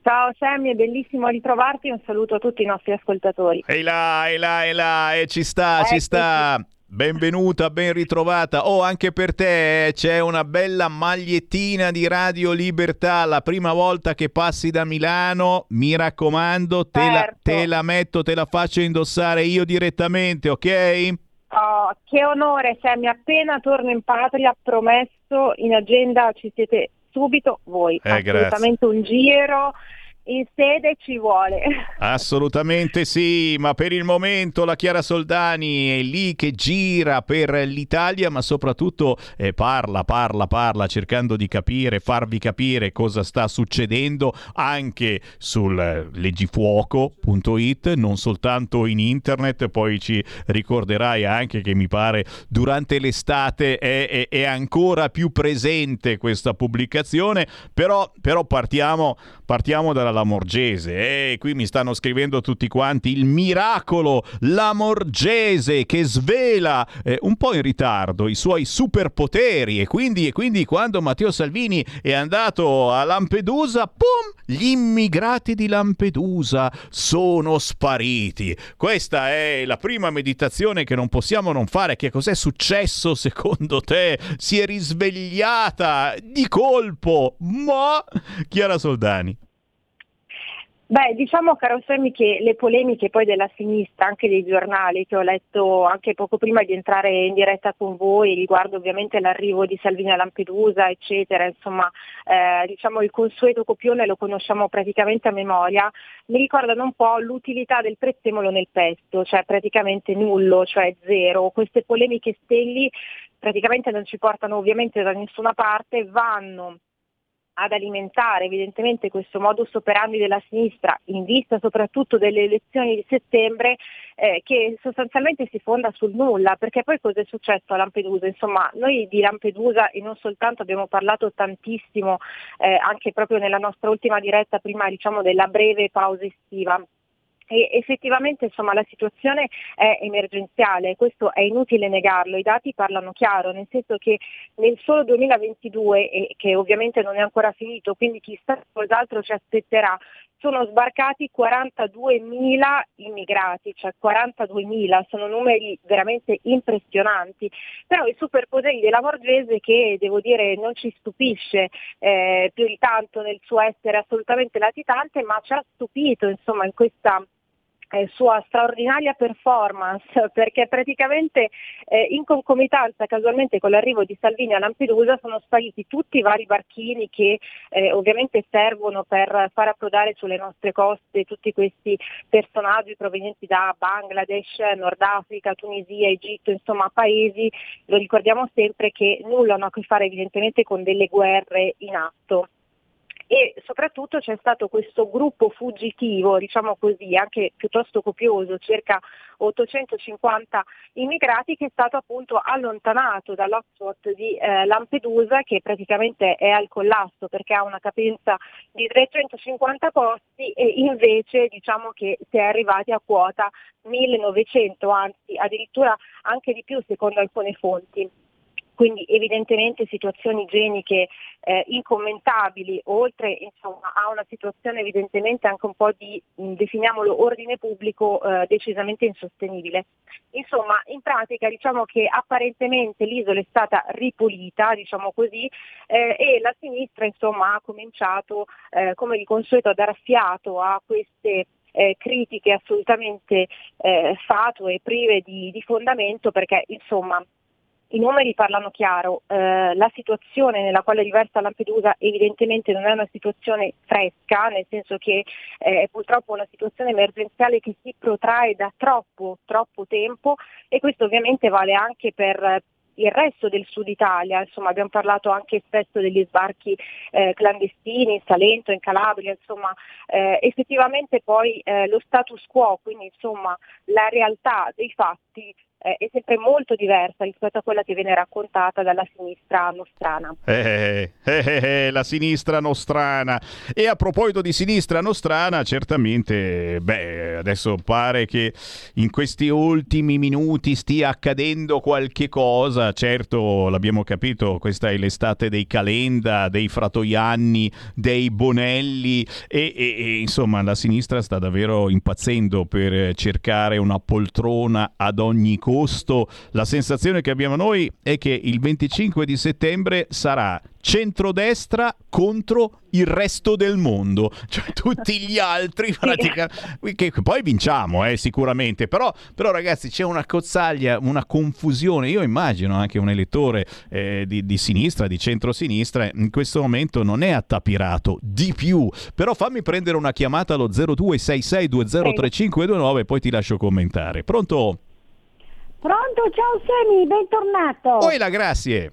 Ciao Sammy, è bellissimo ritrovarti, un saluto a tutti i nostri ascoltatori. Ehi là, ehi là, ehi là, e ci sta, ci sta. Benvenuta, ben ritrovata. Oh, anche per te eh, c'è una bella magliettina di Radio Libertà. La prima volta che passi da Milano, mi raccomando, te, la, Certo. te la metto, te la faccio indossare io direttamente, ok? Oh, che onore Sammy, appena torno in patria, promesso, in agenda ci siete subito voi. Eh, grazie. Assolutamente un giro in sede ci vuole. Assolutamente sì, ma per il momento la Chiara Soldani è lì che gira per l'Italia, ma soprattutto eh, parla, parla, parla, cercando di capire, farvi capire cosa sta succedendo anche sul leggifuoco.it, non soltanto in internet, poi ci ricorderai anche che mi pare durante l'estate è, è- è ancora più presente questa pubblicazione, però, però partiamo, partiamo dalla Lamorgese. E qui mi stanno scrivendo tutti quanti il miracolo Lamorgese che svela eh, un po' in ritardo i suoi superpoteri e quindi, e quindi quando Matteo Salvini è andato a Lampedusa, pum, gli immigrati di Lampedusa sono spariti. Questa è la prima meditazione che non possiamo non fare. Che cos'è successo secondo te? Si è risvegliata di colpo, ma Chiara Soldani. Beh, diciamo caro Sammy che le polemiche poi della sinistra, anche dei giornali che ho letto anche poco prima di entrare in diretta con voi, riguardo ovviamente l'arrivo di Salvini a Lampedusa, eccetera, insomma, eh, diciamo il consueto copione lo conosciamo praticamente a memoria, mi ricordano un po' l'utilità del prezzemolo nel pesto, cioè praticamente nullo, cioè zero. Queste polemiche stelli praticamente non ci portano ovviamente da nessuna parte, vanno ad alimentare evidentemente questo modus operandi della sinistra in vista soprattutto delle elezioni di settembre eh, che sostanzialmente si fonda sul nulla perché poi cosa è successo a Lampedusa? Insomma noi di Lampedusa e non soltanto abbiamo parlato tantissimo eh, anche proprio nella nostra ultima diretta prima diciamo della breve pausa estiva e effettivamente insomma, la situazione è emergenziale, questo è inutile negarlo, i dati parlano chiaro, nel senso che nel solo 2022, e che ovviamente non è ancora finito, quindi chissà cos'altro ci aspetterà, sono sbarcati 42.000 immigrati, cioè 42.000, sono numeri veramente impressionanti, però i superpoteri della Borghese che devo dire non ci stupisce eh, più di tanto nel suo essere assolutamente latitante, ma ci ha stupito insomma in questa eh, sua straordinaria performance perché praticamente eh, in concomitanza casualmente con l'arrivo di Salvini a Lampedusa sono spariti tutti i vari barchini che eh, ovviamente servono per far approdare sulle nostre coste tutti questi personaggi provenienti da Bangladesh, Nord Africa, Tunisia, Egitto, insomma paesi, lo ricordiamo sempre, che nulla hanno a che fare evidentemente con delle guerre in atto e soprattutto c'è stato questo gruppo fuggitivo, diciamo così, anche piuttosto copioso, circa 850 immigrati che è stato appunto allontanato dall'hotspot di eh, Lampedusa che praticamente è al collasso perché ha una capienza di 350 posti e invece diciamo che si è arrivati a quota 1900, anzi addirittura anche di più secondo alcune fonti quindi evidentemente situazioni igieniche eh, incommentabili, oltre insomma, a una situazione evidentemente anche un po' di, definiamolo, ordine pubblico eh, decisamente insostenibile. Insomma, in pratica diciamo che apparentemente l'isola è stata ripulita, diciamo così, eh, e la sinistra insomma, ha cominciato eh, come di consueto a dar fiato a queste eh, critiche assolutamente eh, fatue e prive di, di fondamento perché insomma i numeri parlano chiaro, eh, la situazione nella quale riversa Lampedusa evidentemente non è una situazione fresca, nel senso che eh, è purtroppo una situazione emergenziale che si protrae da troppo, troppo tempo e questo ovviamente vale anche per il resto del sud Italia, insomma abbiamo parlato anche spesso degli sbarchi eh, clandestini in Salento, in Calabria, insomma eh, effettivamente poi eh, lo status quo, quindi insomma la realtà dei fatti eh, è sempre molto diversa rispetto a quella che viene raccontata dalla sinistra nostrana. Eh, eh, eh, la sinistra nostrana. E a proposito di sinistra nostrana, certamente, beh, adesso pare che in questi ultimi minuti stia accadendo qualche cosa. Certo, l'abbiamo capito, questa è l'estate dei Calenda, dei Fratoianni, dei Bonelli e, e, e insomma la sinistra sta davvero impazzendo per cercare una poltrona ad ogni costo agosto. La sensazione che abbiamo noi è che il 25 di settembre sarà centrodestra contro il resto del mondo, cioè tutti gli altri praticamente, che poi vinciamo eh, sicuramente, però, però, ragazzi c'è una cozzaglia, una confusione, io immagino anche un elettore eh, di, di, sinistra, di centrosinistra, in questo momento non è attapirato, di più, però fammi prendere una chiamata allo 0266203529 e poi ti lascio commentare. Pronto? Pronto, ciao Semi, bentornato. Poi la grazie.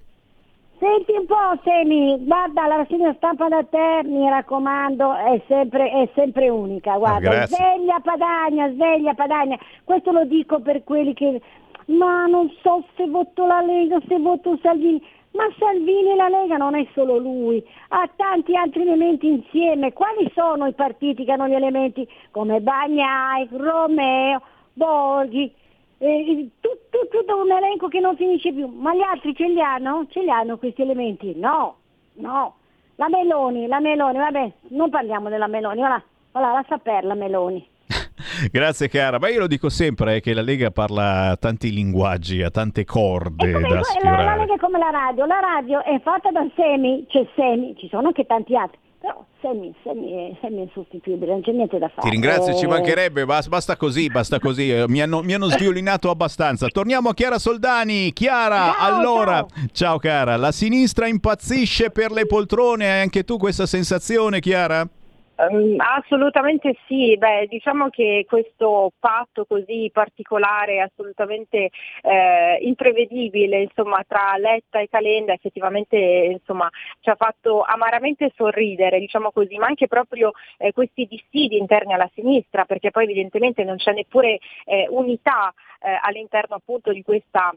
Senti un po' Semi, guarda la rassegna stampa da te, mi raccomando, è sempre, è sempre unica, guarda, Ah, sveglia Padagna, sveglia Padagna, questo lo dico per quelli che, ma non so se voto la Lega, se voto Salvini, Ma Salvini e la Lega non è solo lui, ha tanti altri elementi insieme. Quali sono i partiti che hanno gli elementi come Bagnai, Romeo, Borghi? Eh, tu- tu- tutto un elenco che non finisce più. Ma gli altri ce li hanno? Ce li hanno questi elementi? No, no. La Meloni, la Meloni, vabbè, non parliamo della Meloni, ora, ora lascia per la Meloni. Grazie cara, ma io lo dico sempre eh, che la Lega parla tanti linguaggi, ha tante corde Come- da la, la sfiorare. Lega è come la radio, la radio è fatta da semi, c'è semi, ci sono anche tanti altri, però semi, semi, semi è insostituibile, non c'è niente da fare. Ti ringrazio, ci Eh, mancherebbe, bas- basta così, basta così, eh, mi hanno, mi hanno sviolinato abbastanza. Torniamo a Chiara Soldani. Chiara, allora, ciao. cara, la sinistra impazzisce per le poltrone, hai anche tu questa sensazione, Chiara? Ehm, assolutamente sì, beh, diciamo che questo patto così particolare, assolutamente eh, imprevedibile, insomma, tra Letta e Calenda effettivamente insomma, ci ha fatto amaramente sorridere, diciamo così, ma anche proprio eh, questi dissidi interni alla sinistra, perché poi evidentemente non c'è neppure eh, unità eh, all'interno appunto di questa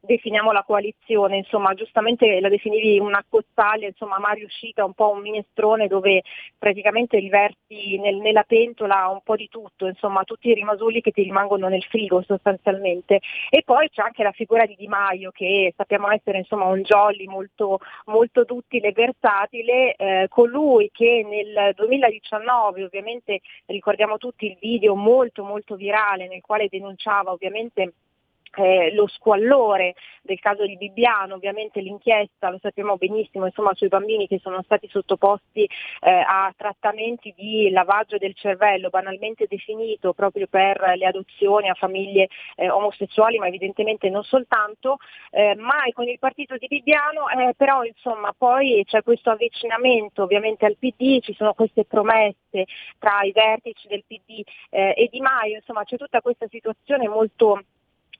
definiamo la coalizione, insomma giustamente la definivi una cozzaglia, insomma ma riuscita un po' un minestrone dove praticamente riverti nel- nella pentola un po' di tutto, insomma tutti i rimasugli che ti rimangono nel frigo sostanzialmente. E poi c'è anche la figura di Di Maio che sappiamo essere insomma un jolly molto, molto duttile e versatile, eh, colui che nel 2019 ovviamente ricordiamo tutti il video molto molto virale nel quale denunciava ovviamente eh, lo squallore del caso di Bibbiano, ovviamente l'inchiesta, lo sappiamo benissimo, insomma sui bambini che sono stati sottoposti eh, a trattamenti di lavaggio del cervello, banalmente definito proprio per le adozioni a famiglie eh, omosessuali, ma evidentemente non soltanto, eh, mai con il partito di Bibbiano, eh, però insomma poi c'è questo avvicinamento ovviamente al PD, ci sono queste promesse tra i vertici del PD eh, e Di Maio, insomma c'è tutta questa situazione molto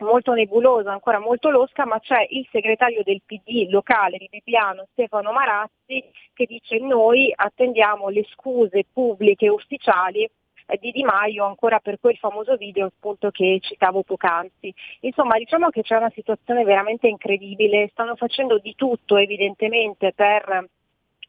molto nebulosa, ancora molto losca, ma c'è il segretario del PD locale di Bibbiano, Stefano Marazzi, che dice noi attendiamo le scuse pubbliche ufficiali eh, di Di Maio ancora per quel famoso video appunto che citavo poc'anzi. Insomma diciamo che c'è una situazione veramente incredibile, stanno facendo di tutto evidentemente per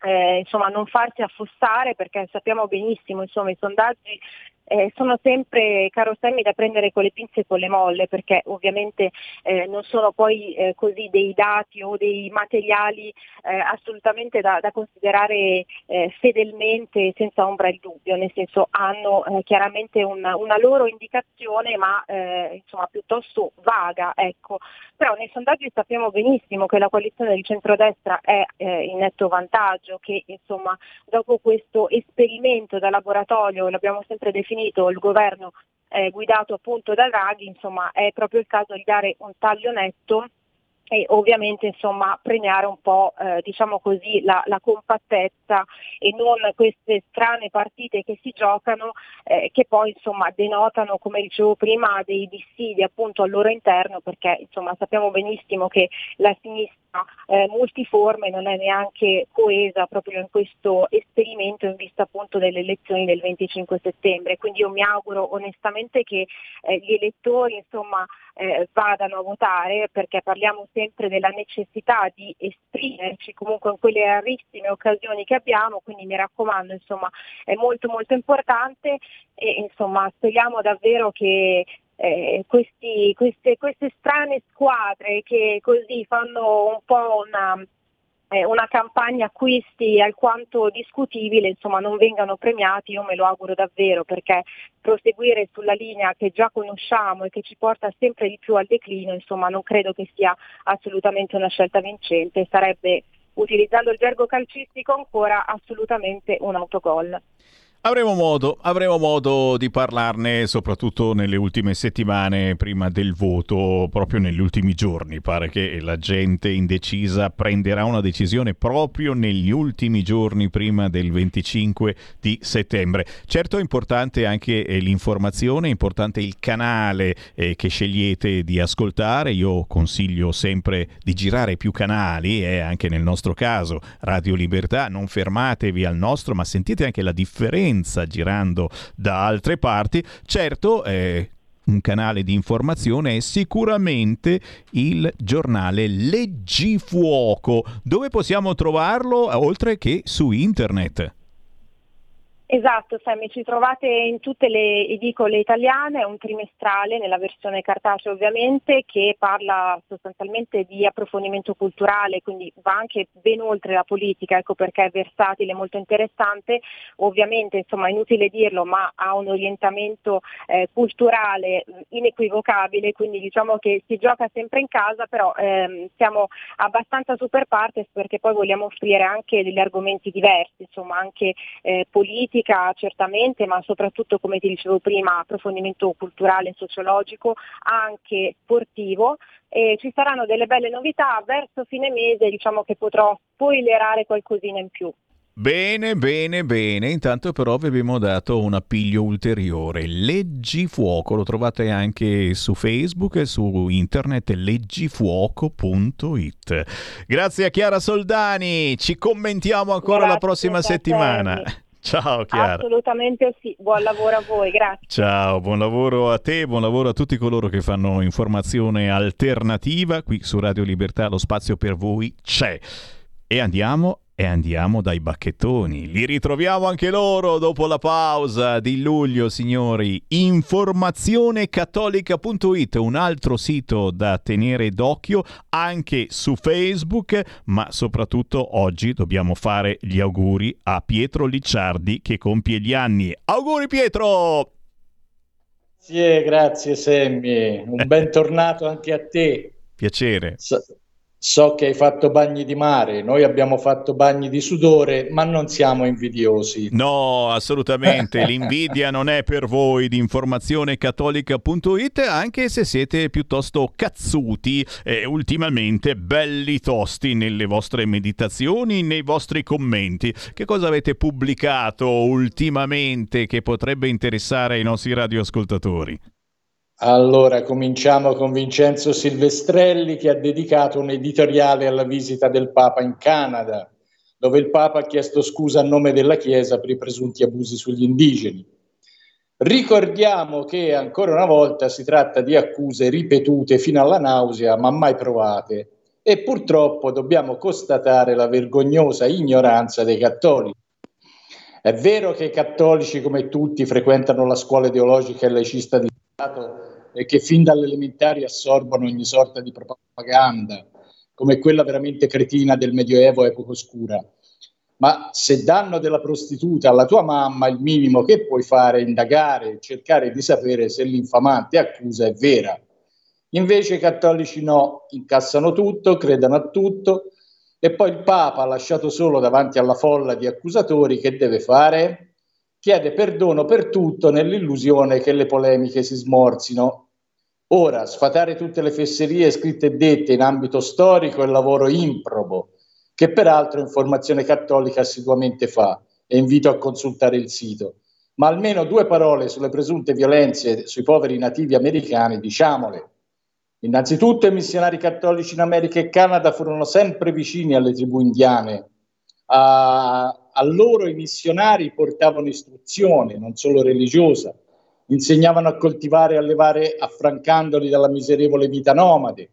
eh, insomma, non farsi affossare perché sappiamo benissimo insomma, i sondaggi eh, sono sempre, caro Sammy, da prendere con le pinze e con le molle perché ovviamente eh, non sono poi eh, così dei dati o dei materiali eh, assolutamente da, da considerare eh, fedelmente senza ombra di dubbio, nel senso hanno eh, chiaramente una, una loro indicazione ma insomma piuttosto vaga. Ecco. Però nei sondaggi sappiamo benissimo che la coalizione di centrodestra è eh, in netto vantaggio, che insomma dopo questo esperimento da laboratorio, l'abbiamo sempre definito, il governo eh, guidato appunto da Draghi, insomma è proprio il caso di dare un taglio netto e ovviamente insomma premiare un po' eh, diciamo così la, la compattezza e non queste strane partite che si giocano eh, che poi insomma denotano come dicevo prima dei dissidi appunto al loro interno perché insomma sappiamo benissimo che la sinistra eh, multiforme non è neanche coesa proprio in questo esperimento in vista appunto delle elezioni del 25 settembre. Quindi io mi auguro onestamente che eh, gli elettori insomma eh, vadano a votare perché parliamo sempre della necessità di esprimerci comunque in quelle rarissime occasioni che abbiamo, quindi mi raccomando insomma è molto molto importante e insomma speriamo davvero che eh, questi- queste, queste strane squadre che così fanno un po' una, eh, una campagna acquisti alquanto discutibile, insomma non vengano premiati, io me lo auguro davvero perché proseguire sulla linea che già conosciamo e che ci porta sempre di più al declino, insomma non credo che sia assolutamente una scelta vincente, sarebbe utilizzando il gergo calcistico ancora assolutamente un autogol. Avremo modo, avremo modo di parlarne soprattutto nelle ultime settimane prima del voto, proprio negli ultimi giorni. Pare che la gente indecisa prenderà una decisione proprio negli ultimi giorni prima del 25 di settembre. Certo è importante anche eh, l'informazione, è importante il canale eh, che scegliete di ascoltare. Io consiglio sempre di girare più canali, eh, anche nel nostro caso Radio Libertà, non fermatevi al nostro, ma sentite anche la differenza girando da altre parti. Certo, eh, un canale di informazione è sicuramente il giornale Leggifuoco, dove possiamo trovarlo oltre che su internet. Esatto, Sammy, ci trovate in tutte le edicole italiane, è un trimestrale nella versione cartacea ovviamente che parla sostanzialmente di approfondimento culturale, quindi va anche ben oltre la politica, ecco perché è versatile, molto interessante, ovviamente insomma è inutile dirlo, ma ha un orientamento eh, culturale inequivocabile, quindi diciamo che si gioca sempre in casa, però ehm, siamo abbastanza super partes perché poi vogliamo offrire anche degli argomenti diversi, insomma anche eh, politica, certamente, ma soprattutto, come ti dicevo prima, approfondimento culturale e sociologico, anche sportivo. E ci saranno delle belle novità, verso fine mese diciamo che potrò spoilerare qualcosina in più. Bene, bene, bene. Intanto però vi abbiamo dato un appiglio ulteriore. Leggifuoco, lo trovate anche su Facebook e su internet leggifuoco.it. Grazie a Chiara Soldani, ci commentiamo ancora Grazie, la prossima settimana. Ciao Chiara. Assolutamente sì, buon lavoro a voi, grazie. Ciao, buon lavoro a te, buon lavoro a tutti coloro che fanno informazione alternativa. Qui su Radio Libertà lo spazio per voi c'è. E andiamo e andiamo dai bacchettoni. Li ritroviamo anche loro dopo la pausa di luglio, signori. Informazionecattolica.it, un altro sito da tenere d'occhio anche su Facebook, ma soprattutto oggi dobbiamo fare gli auguri a Pietro Licciardi che compie gli anni. Auguri Pietro! Grazie, grazie Sammy. Un bentornato anche a te. Piacere. So, so che hai fatto bagni di mare, noi abbiamo fatto bagni di sudore, ma non siamo invidiosi. No, assolutamente. L'invidia non è per voi di informazionecattolica.it, anche se siete piuttosto cazzuti e ultimamente belli tosti nelle vostre meditazioni, nei vostri commenti. Che cosa avete pubblicato ultimamente che potrebbe interessare i nostri radioascoltatori? Allora, cominciamo con Vincenzo Silvestrelli che ha dedicato un editoriale alla visita del Papa in Canada, dove il Papa ha chiesto scusa a nome della Chiesa per i presunti abusi sugli indigeni. Ricordiamo che ancora una volta si tratta di accuse ripetute fino alla nausea, ma mai provate, e purtroppo dobbiamo constatare la vergognosa ignoranza dei cattolici. È vero che i cattolici, come tutti, frequentano la scuola ideologica e laicista di Stato e che fin dalle elementari assorbono ogni sorta di propaganda, come quella veramente cretina del Medioevo epoca oscura. Ma se danno della prostituta alla tua mamma, il minimo che puoi fare è indagare, cercare di sapere se l'infamante accusa è vera. Invece i cattolici no, incassano tutto, credono a tutto e poi il Papa, lasciato solo davanti alla folla di accusatori, che deve fare? Chiede perdono per tutto nell'illusione che le polemiche si smorzino. Ora, sfatare tutte le fesserie scritte e dette in ambito storico è lavoro improbo, che peraltro Informazione Cattolica assiduamente fa, e invito a consultare il sito. Ma almeno due parole sulle presunte violenze sui poveri nativi americani, diciamole. Innanzitutto i missionari cattolici in America e Canada furono sempre vicini alle tribù indiane, a, a loro i missionari portavano istruzione, non solo religiosa, insegnavano a coltivare e allevare affrancandoli dalla miserevole vita nomade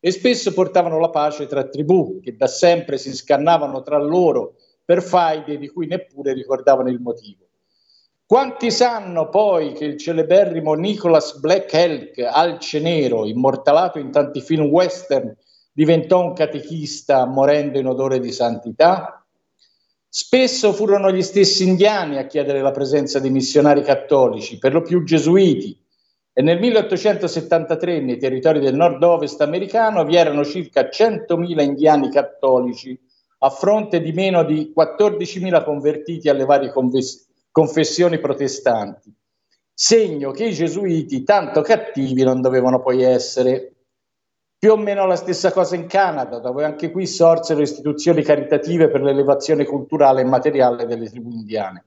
e spesso portavano la pace tra tribù che da sempre si scannavano tra loro per faide di cui neppure ricordavano il motivo. Quanti sanno poi che il celeberrimo Nicholas Black Elk, alce nero, immortalato in tanti film western, diventò un catechista morendo in odore di santità? Spesso furono gli stessi indiani a chiedere la presenza di missionari cattolici, per lo più gesuiti, e nel 1873 nei territori del nord-ovest americano vi erano circa 100.000 indiani cattolici a fronte di meno di 14.000 convertiti alle varie confes- confessioni protestanti, segno che i gesuiti tanto cattivi non dovevano poi essere. Più o meno la stessa cosa in Canada, dove anche qui sorsero istituzioni caritative per l'elevazione culturale e materiale delle tribù indiane.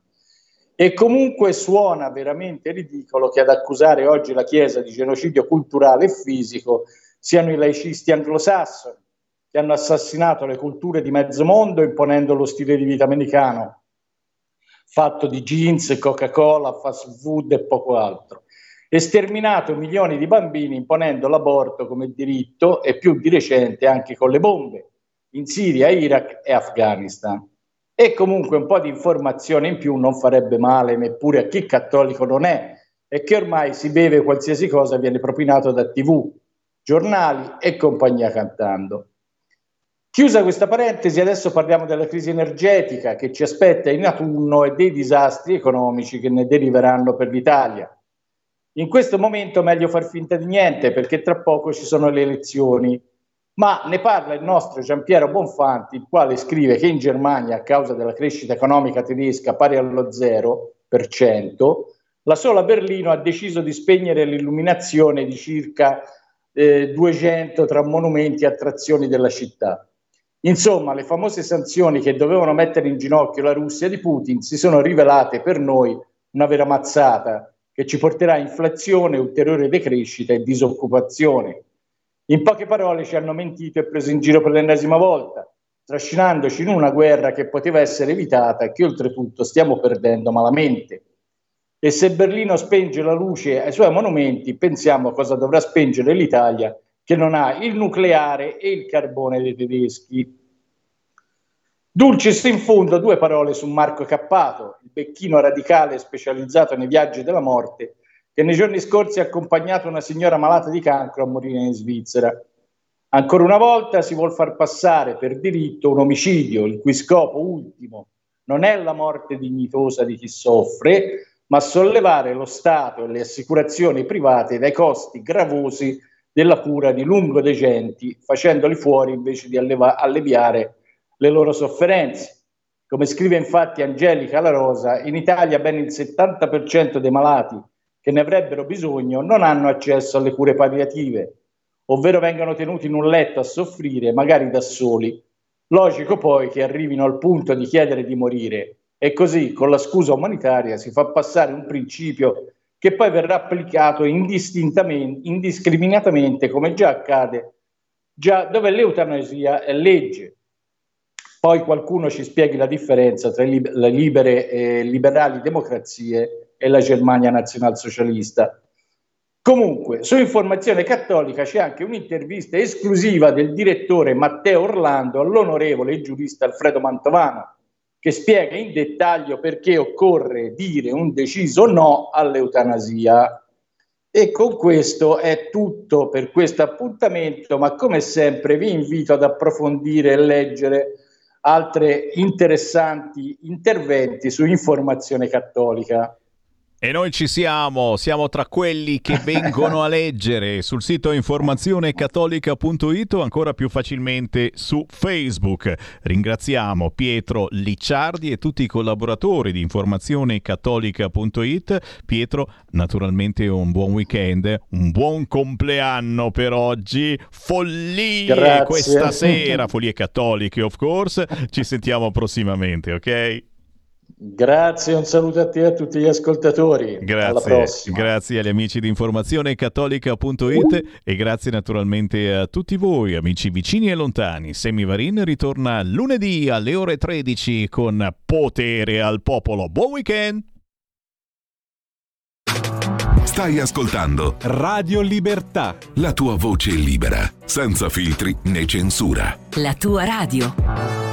E comunque suona veramente ridicolo che ad accusare oggi la Chiesa di genocidio culturale e fisico siano i laicisti anglosassoni, che hanno assassinato le culture di mezzo mondo imponendo lo stile di vita americano, fatto di jeans, Coca-Cola, fast food e poco altro. E sterminato milioni di bambini imponendo l'aborto come diritto e più di recente anche con le bombe in Siria, Iraq e Afghanistan. E comunque un po' di informazione in più non farebbe male neppure a chi cattolico non è e che ormai si beve qualsiasi cosa viene propinato da tv, giornali e compagnia cantando. Chiusa questa parentesi, adesso parliamo della crisi energetica che ci aspetta in autunno e dei disastri economici che ne deriveranno per l'Italia. In questo momento è meglio far finta di niente perché tra poco ci sono le elezioni, ma ne parla il nostro Giampiero Bonfanti, il quale scrive che in Germania, a causa della crescita economica tedesca pari allo 0%, la sola Berlino ha deciso di spegnere l'illuminazione di circa eh, 200 tra monumenti e attrazioni della città. Insomma, le famose sanzioni che dovevano mettere in ginocchio la Russia di Putin si sono rivelate per noi una vera mazzata che ci porterà a inflazione, ulteriore decrescita e disoccupazione. In poche parole ci hanno mentito e preso in giro per l'ennesima volta, trascinandoci in una guerra che poteva essere evitata e che oltretutto stiamo perdendo malamente. E se Berlino spenge la luce ai suoi monumenti, pensiamo cosa dovrà spengere l'Italia che non ha il nucleare e il carbone dei tedeschi. Dulcis in fondo due parole su Marco Cappato, il becchino radicale specializzato nei viaggi della morte, che nei giorni scorsi ha accompagnato una signora malata di cancro a morire in Svizzera. Ancora una volta si vuol far passare per diritto un omicidio, il cui scopo ultimo non è la morte dignitosa di chi soffre, ma sollevare lo Stato e le assicurazioni private dai costi gravosi della cura di lungo degenti, facendoli fuori invece di alleva- alleviare le loro sofferenze. Come scrive infatti Angelica La Rosa, in Italia ben il 70% dei malati che ne avrebbero bisogno non hanno accesso alle cure palliative, ovvero vengono tenuti in un letto a soffrire, magari da soli. Logico poi che arrivino al punto di chiedere di morire e così con la scusa umanitaria si fa passare un principio che poi verrà applicato indiscriminatamente, come già accade, già dove l'eutanasia è legge. Poi qualcuno ci spieghi la differenza tra le libere e liberali democrazie e la Germania nazionalsocialista. Comunque, su Informazione Cattolica c'è anche un'intervista esclusiva del direttore Matteo Orlando all'onorevole giurista Alfredo Mantovano, che spiega in dettaglio perché occorre dire un deciso no all'eutanasia. E con questo è tutto per questo appuntamento, ma come sempre vi invito ad approfondire e leggere altre interessanti interventi su informazione cattolica. E noi ci siamo, siamo tra quelli che vengono a leggere sul sito informazionecattolica.it o ancora più facilmente su Facebook. Ringraziamo Pietro Licciardi e tutti i collaboratori di informazionecattolica.it. Pietro, naturalmente un buon weekend, un buon compleanno per oggi, follie Grazie. questa sera, follie cattoliche of course. Ci sentiamo prossimamente, ok? Grazie, un saluto a te e a tutti gli ascoltatori. Alla Grazie, prossima. grazie agli amici di informazionecattolica.it e grazie naturalmente a tutti voi, amici vicini e lontani. Semivarin ritorna lunedì alle ore 13 con Potere al Popolo. Buon weekend! Stai ascoltando Radio Libertà. la tua voce libera, senza filtri né censura. La tua radio.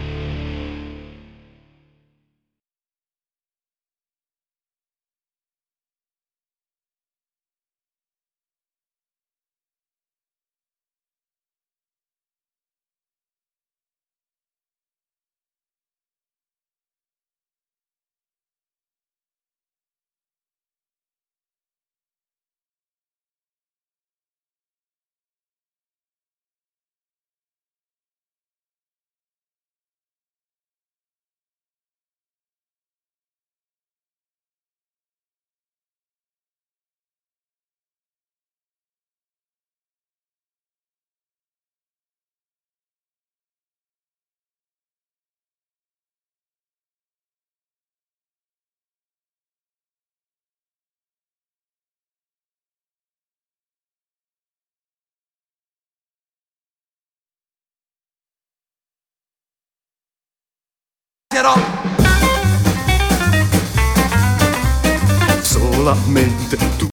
Solamente tu.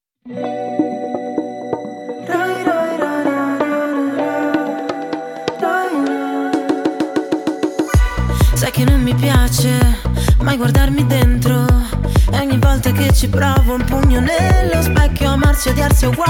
Sai che non mi piace mai guardarmi dentro. E ogni volta che ci provo un pugno nello specchio Amarsi e odiarsi è uguale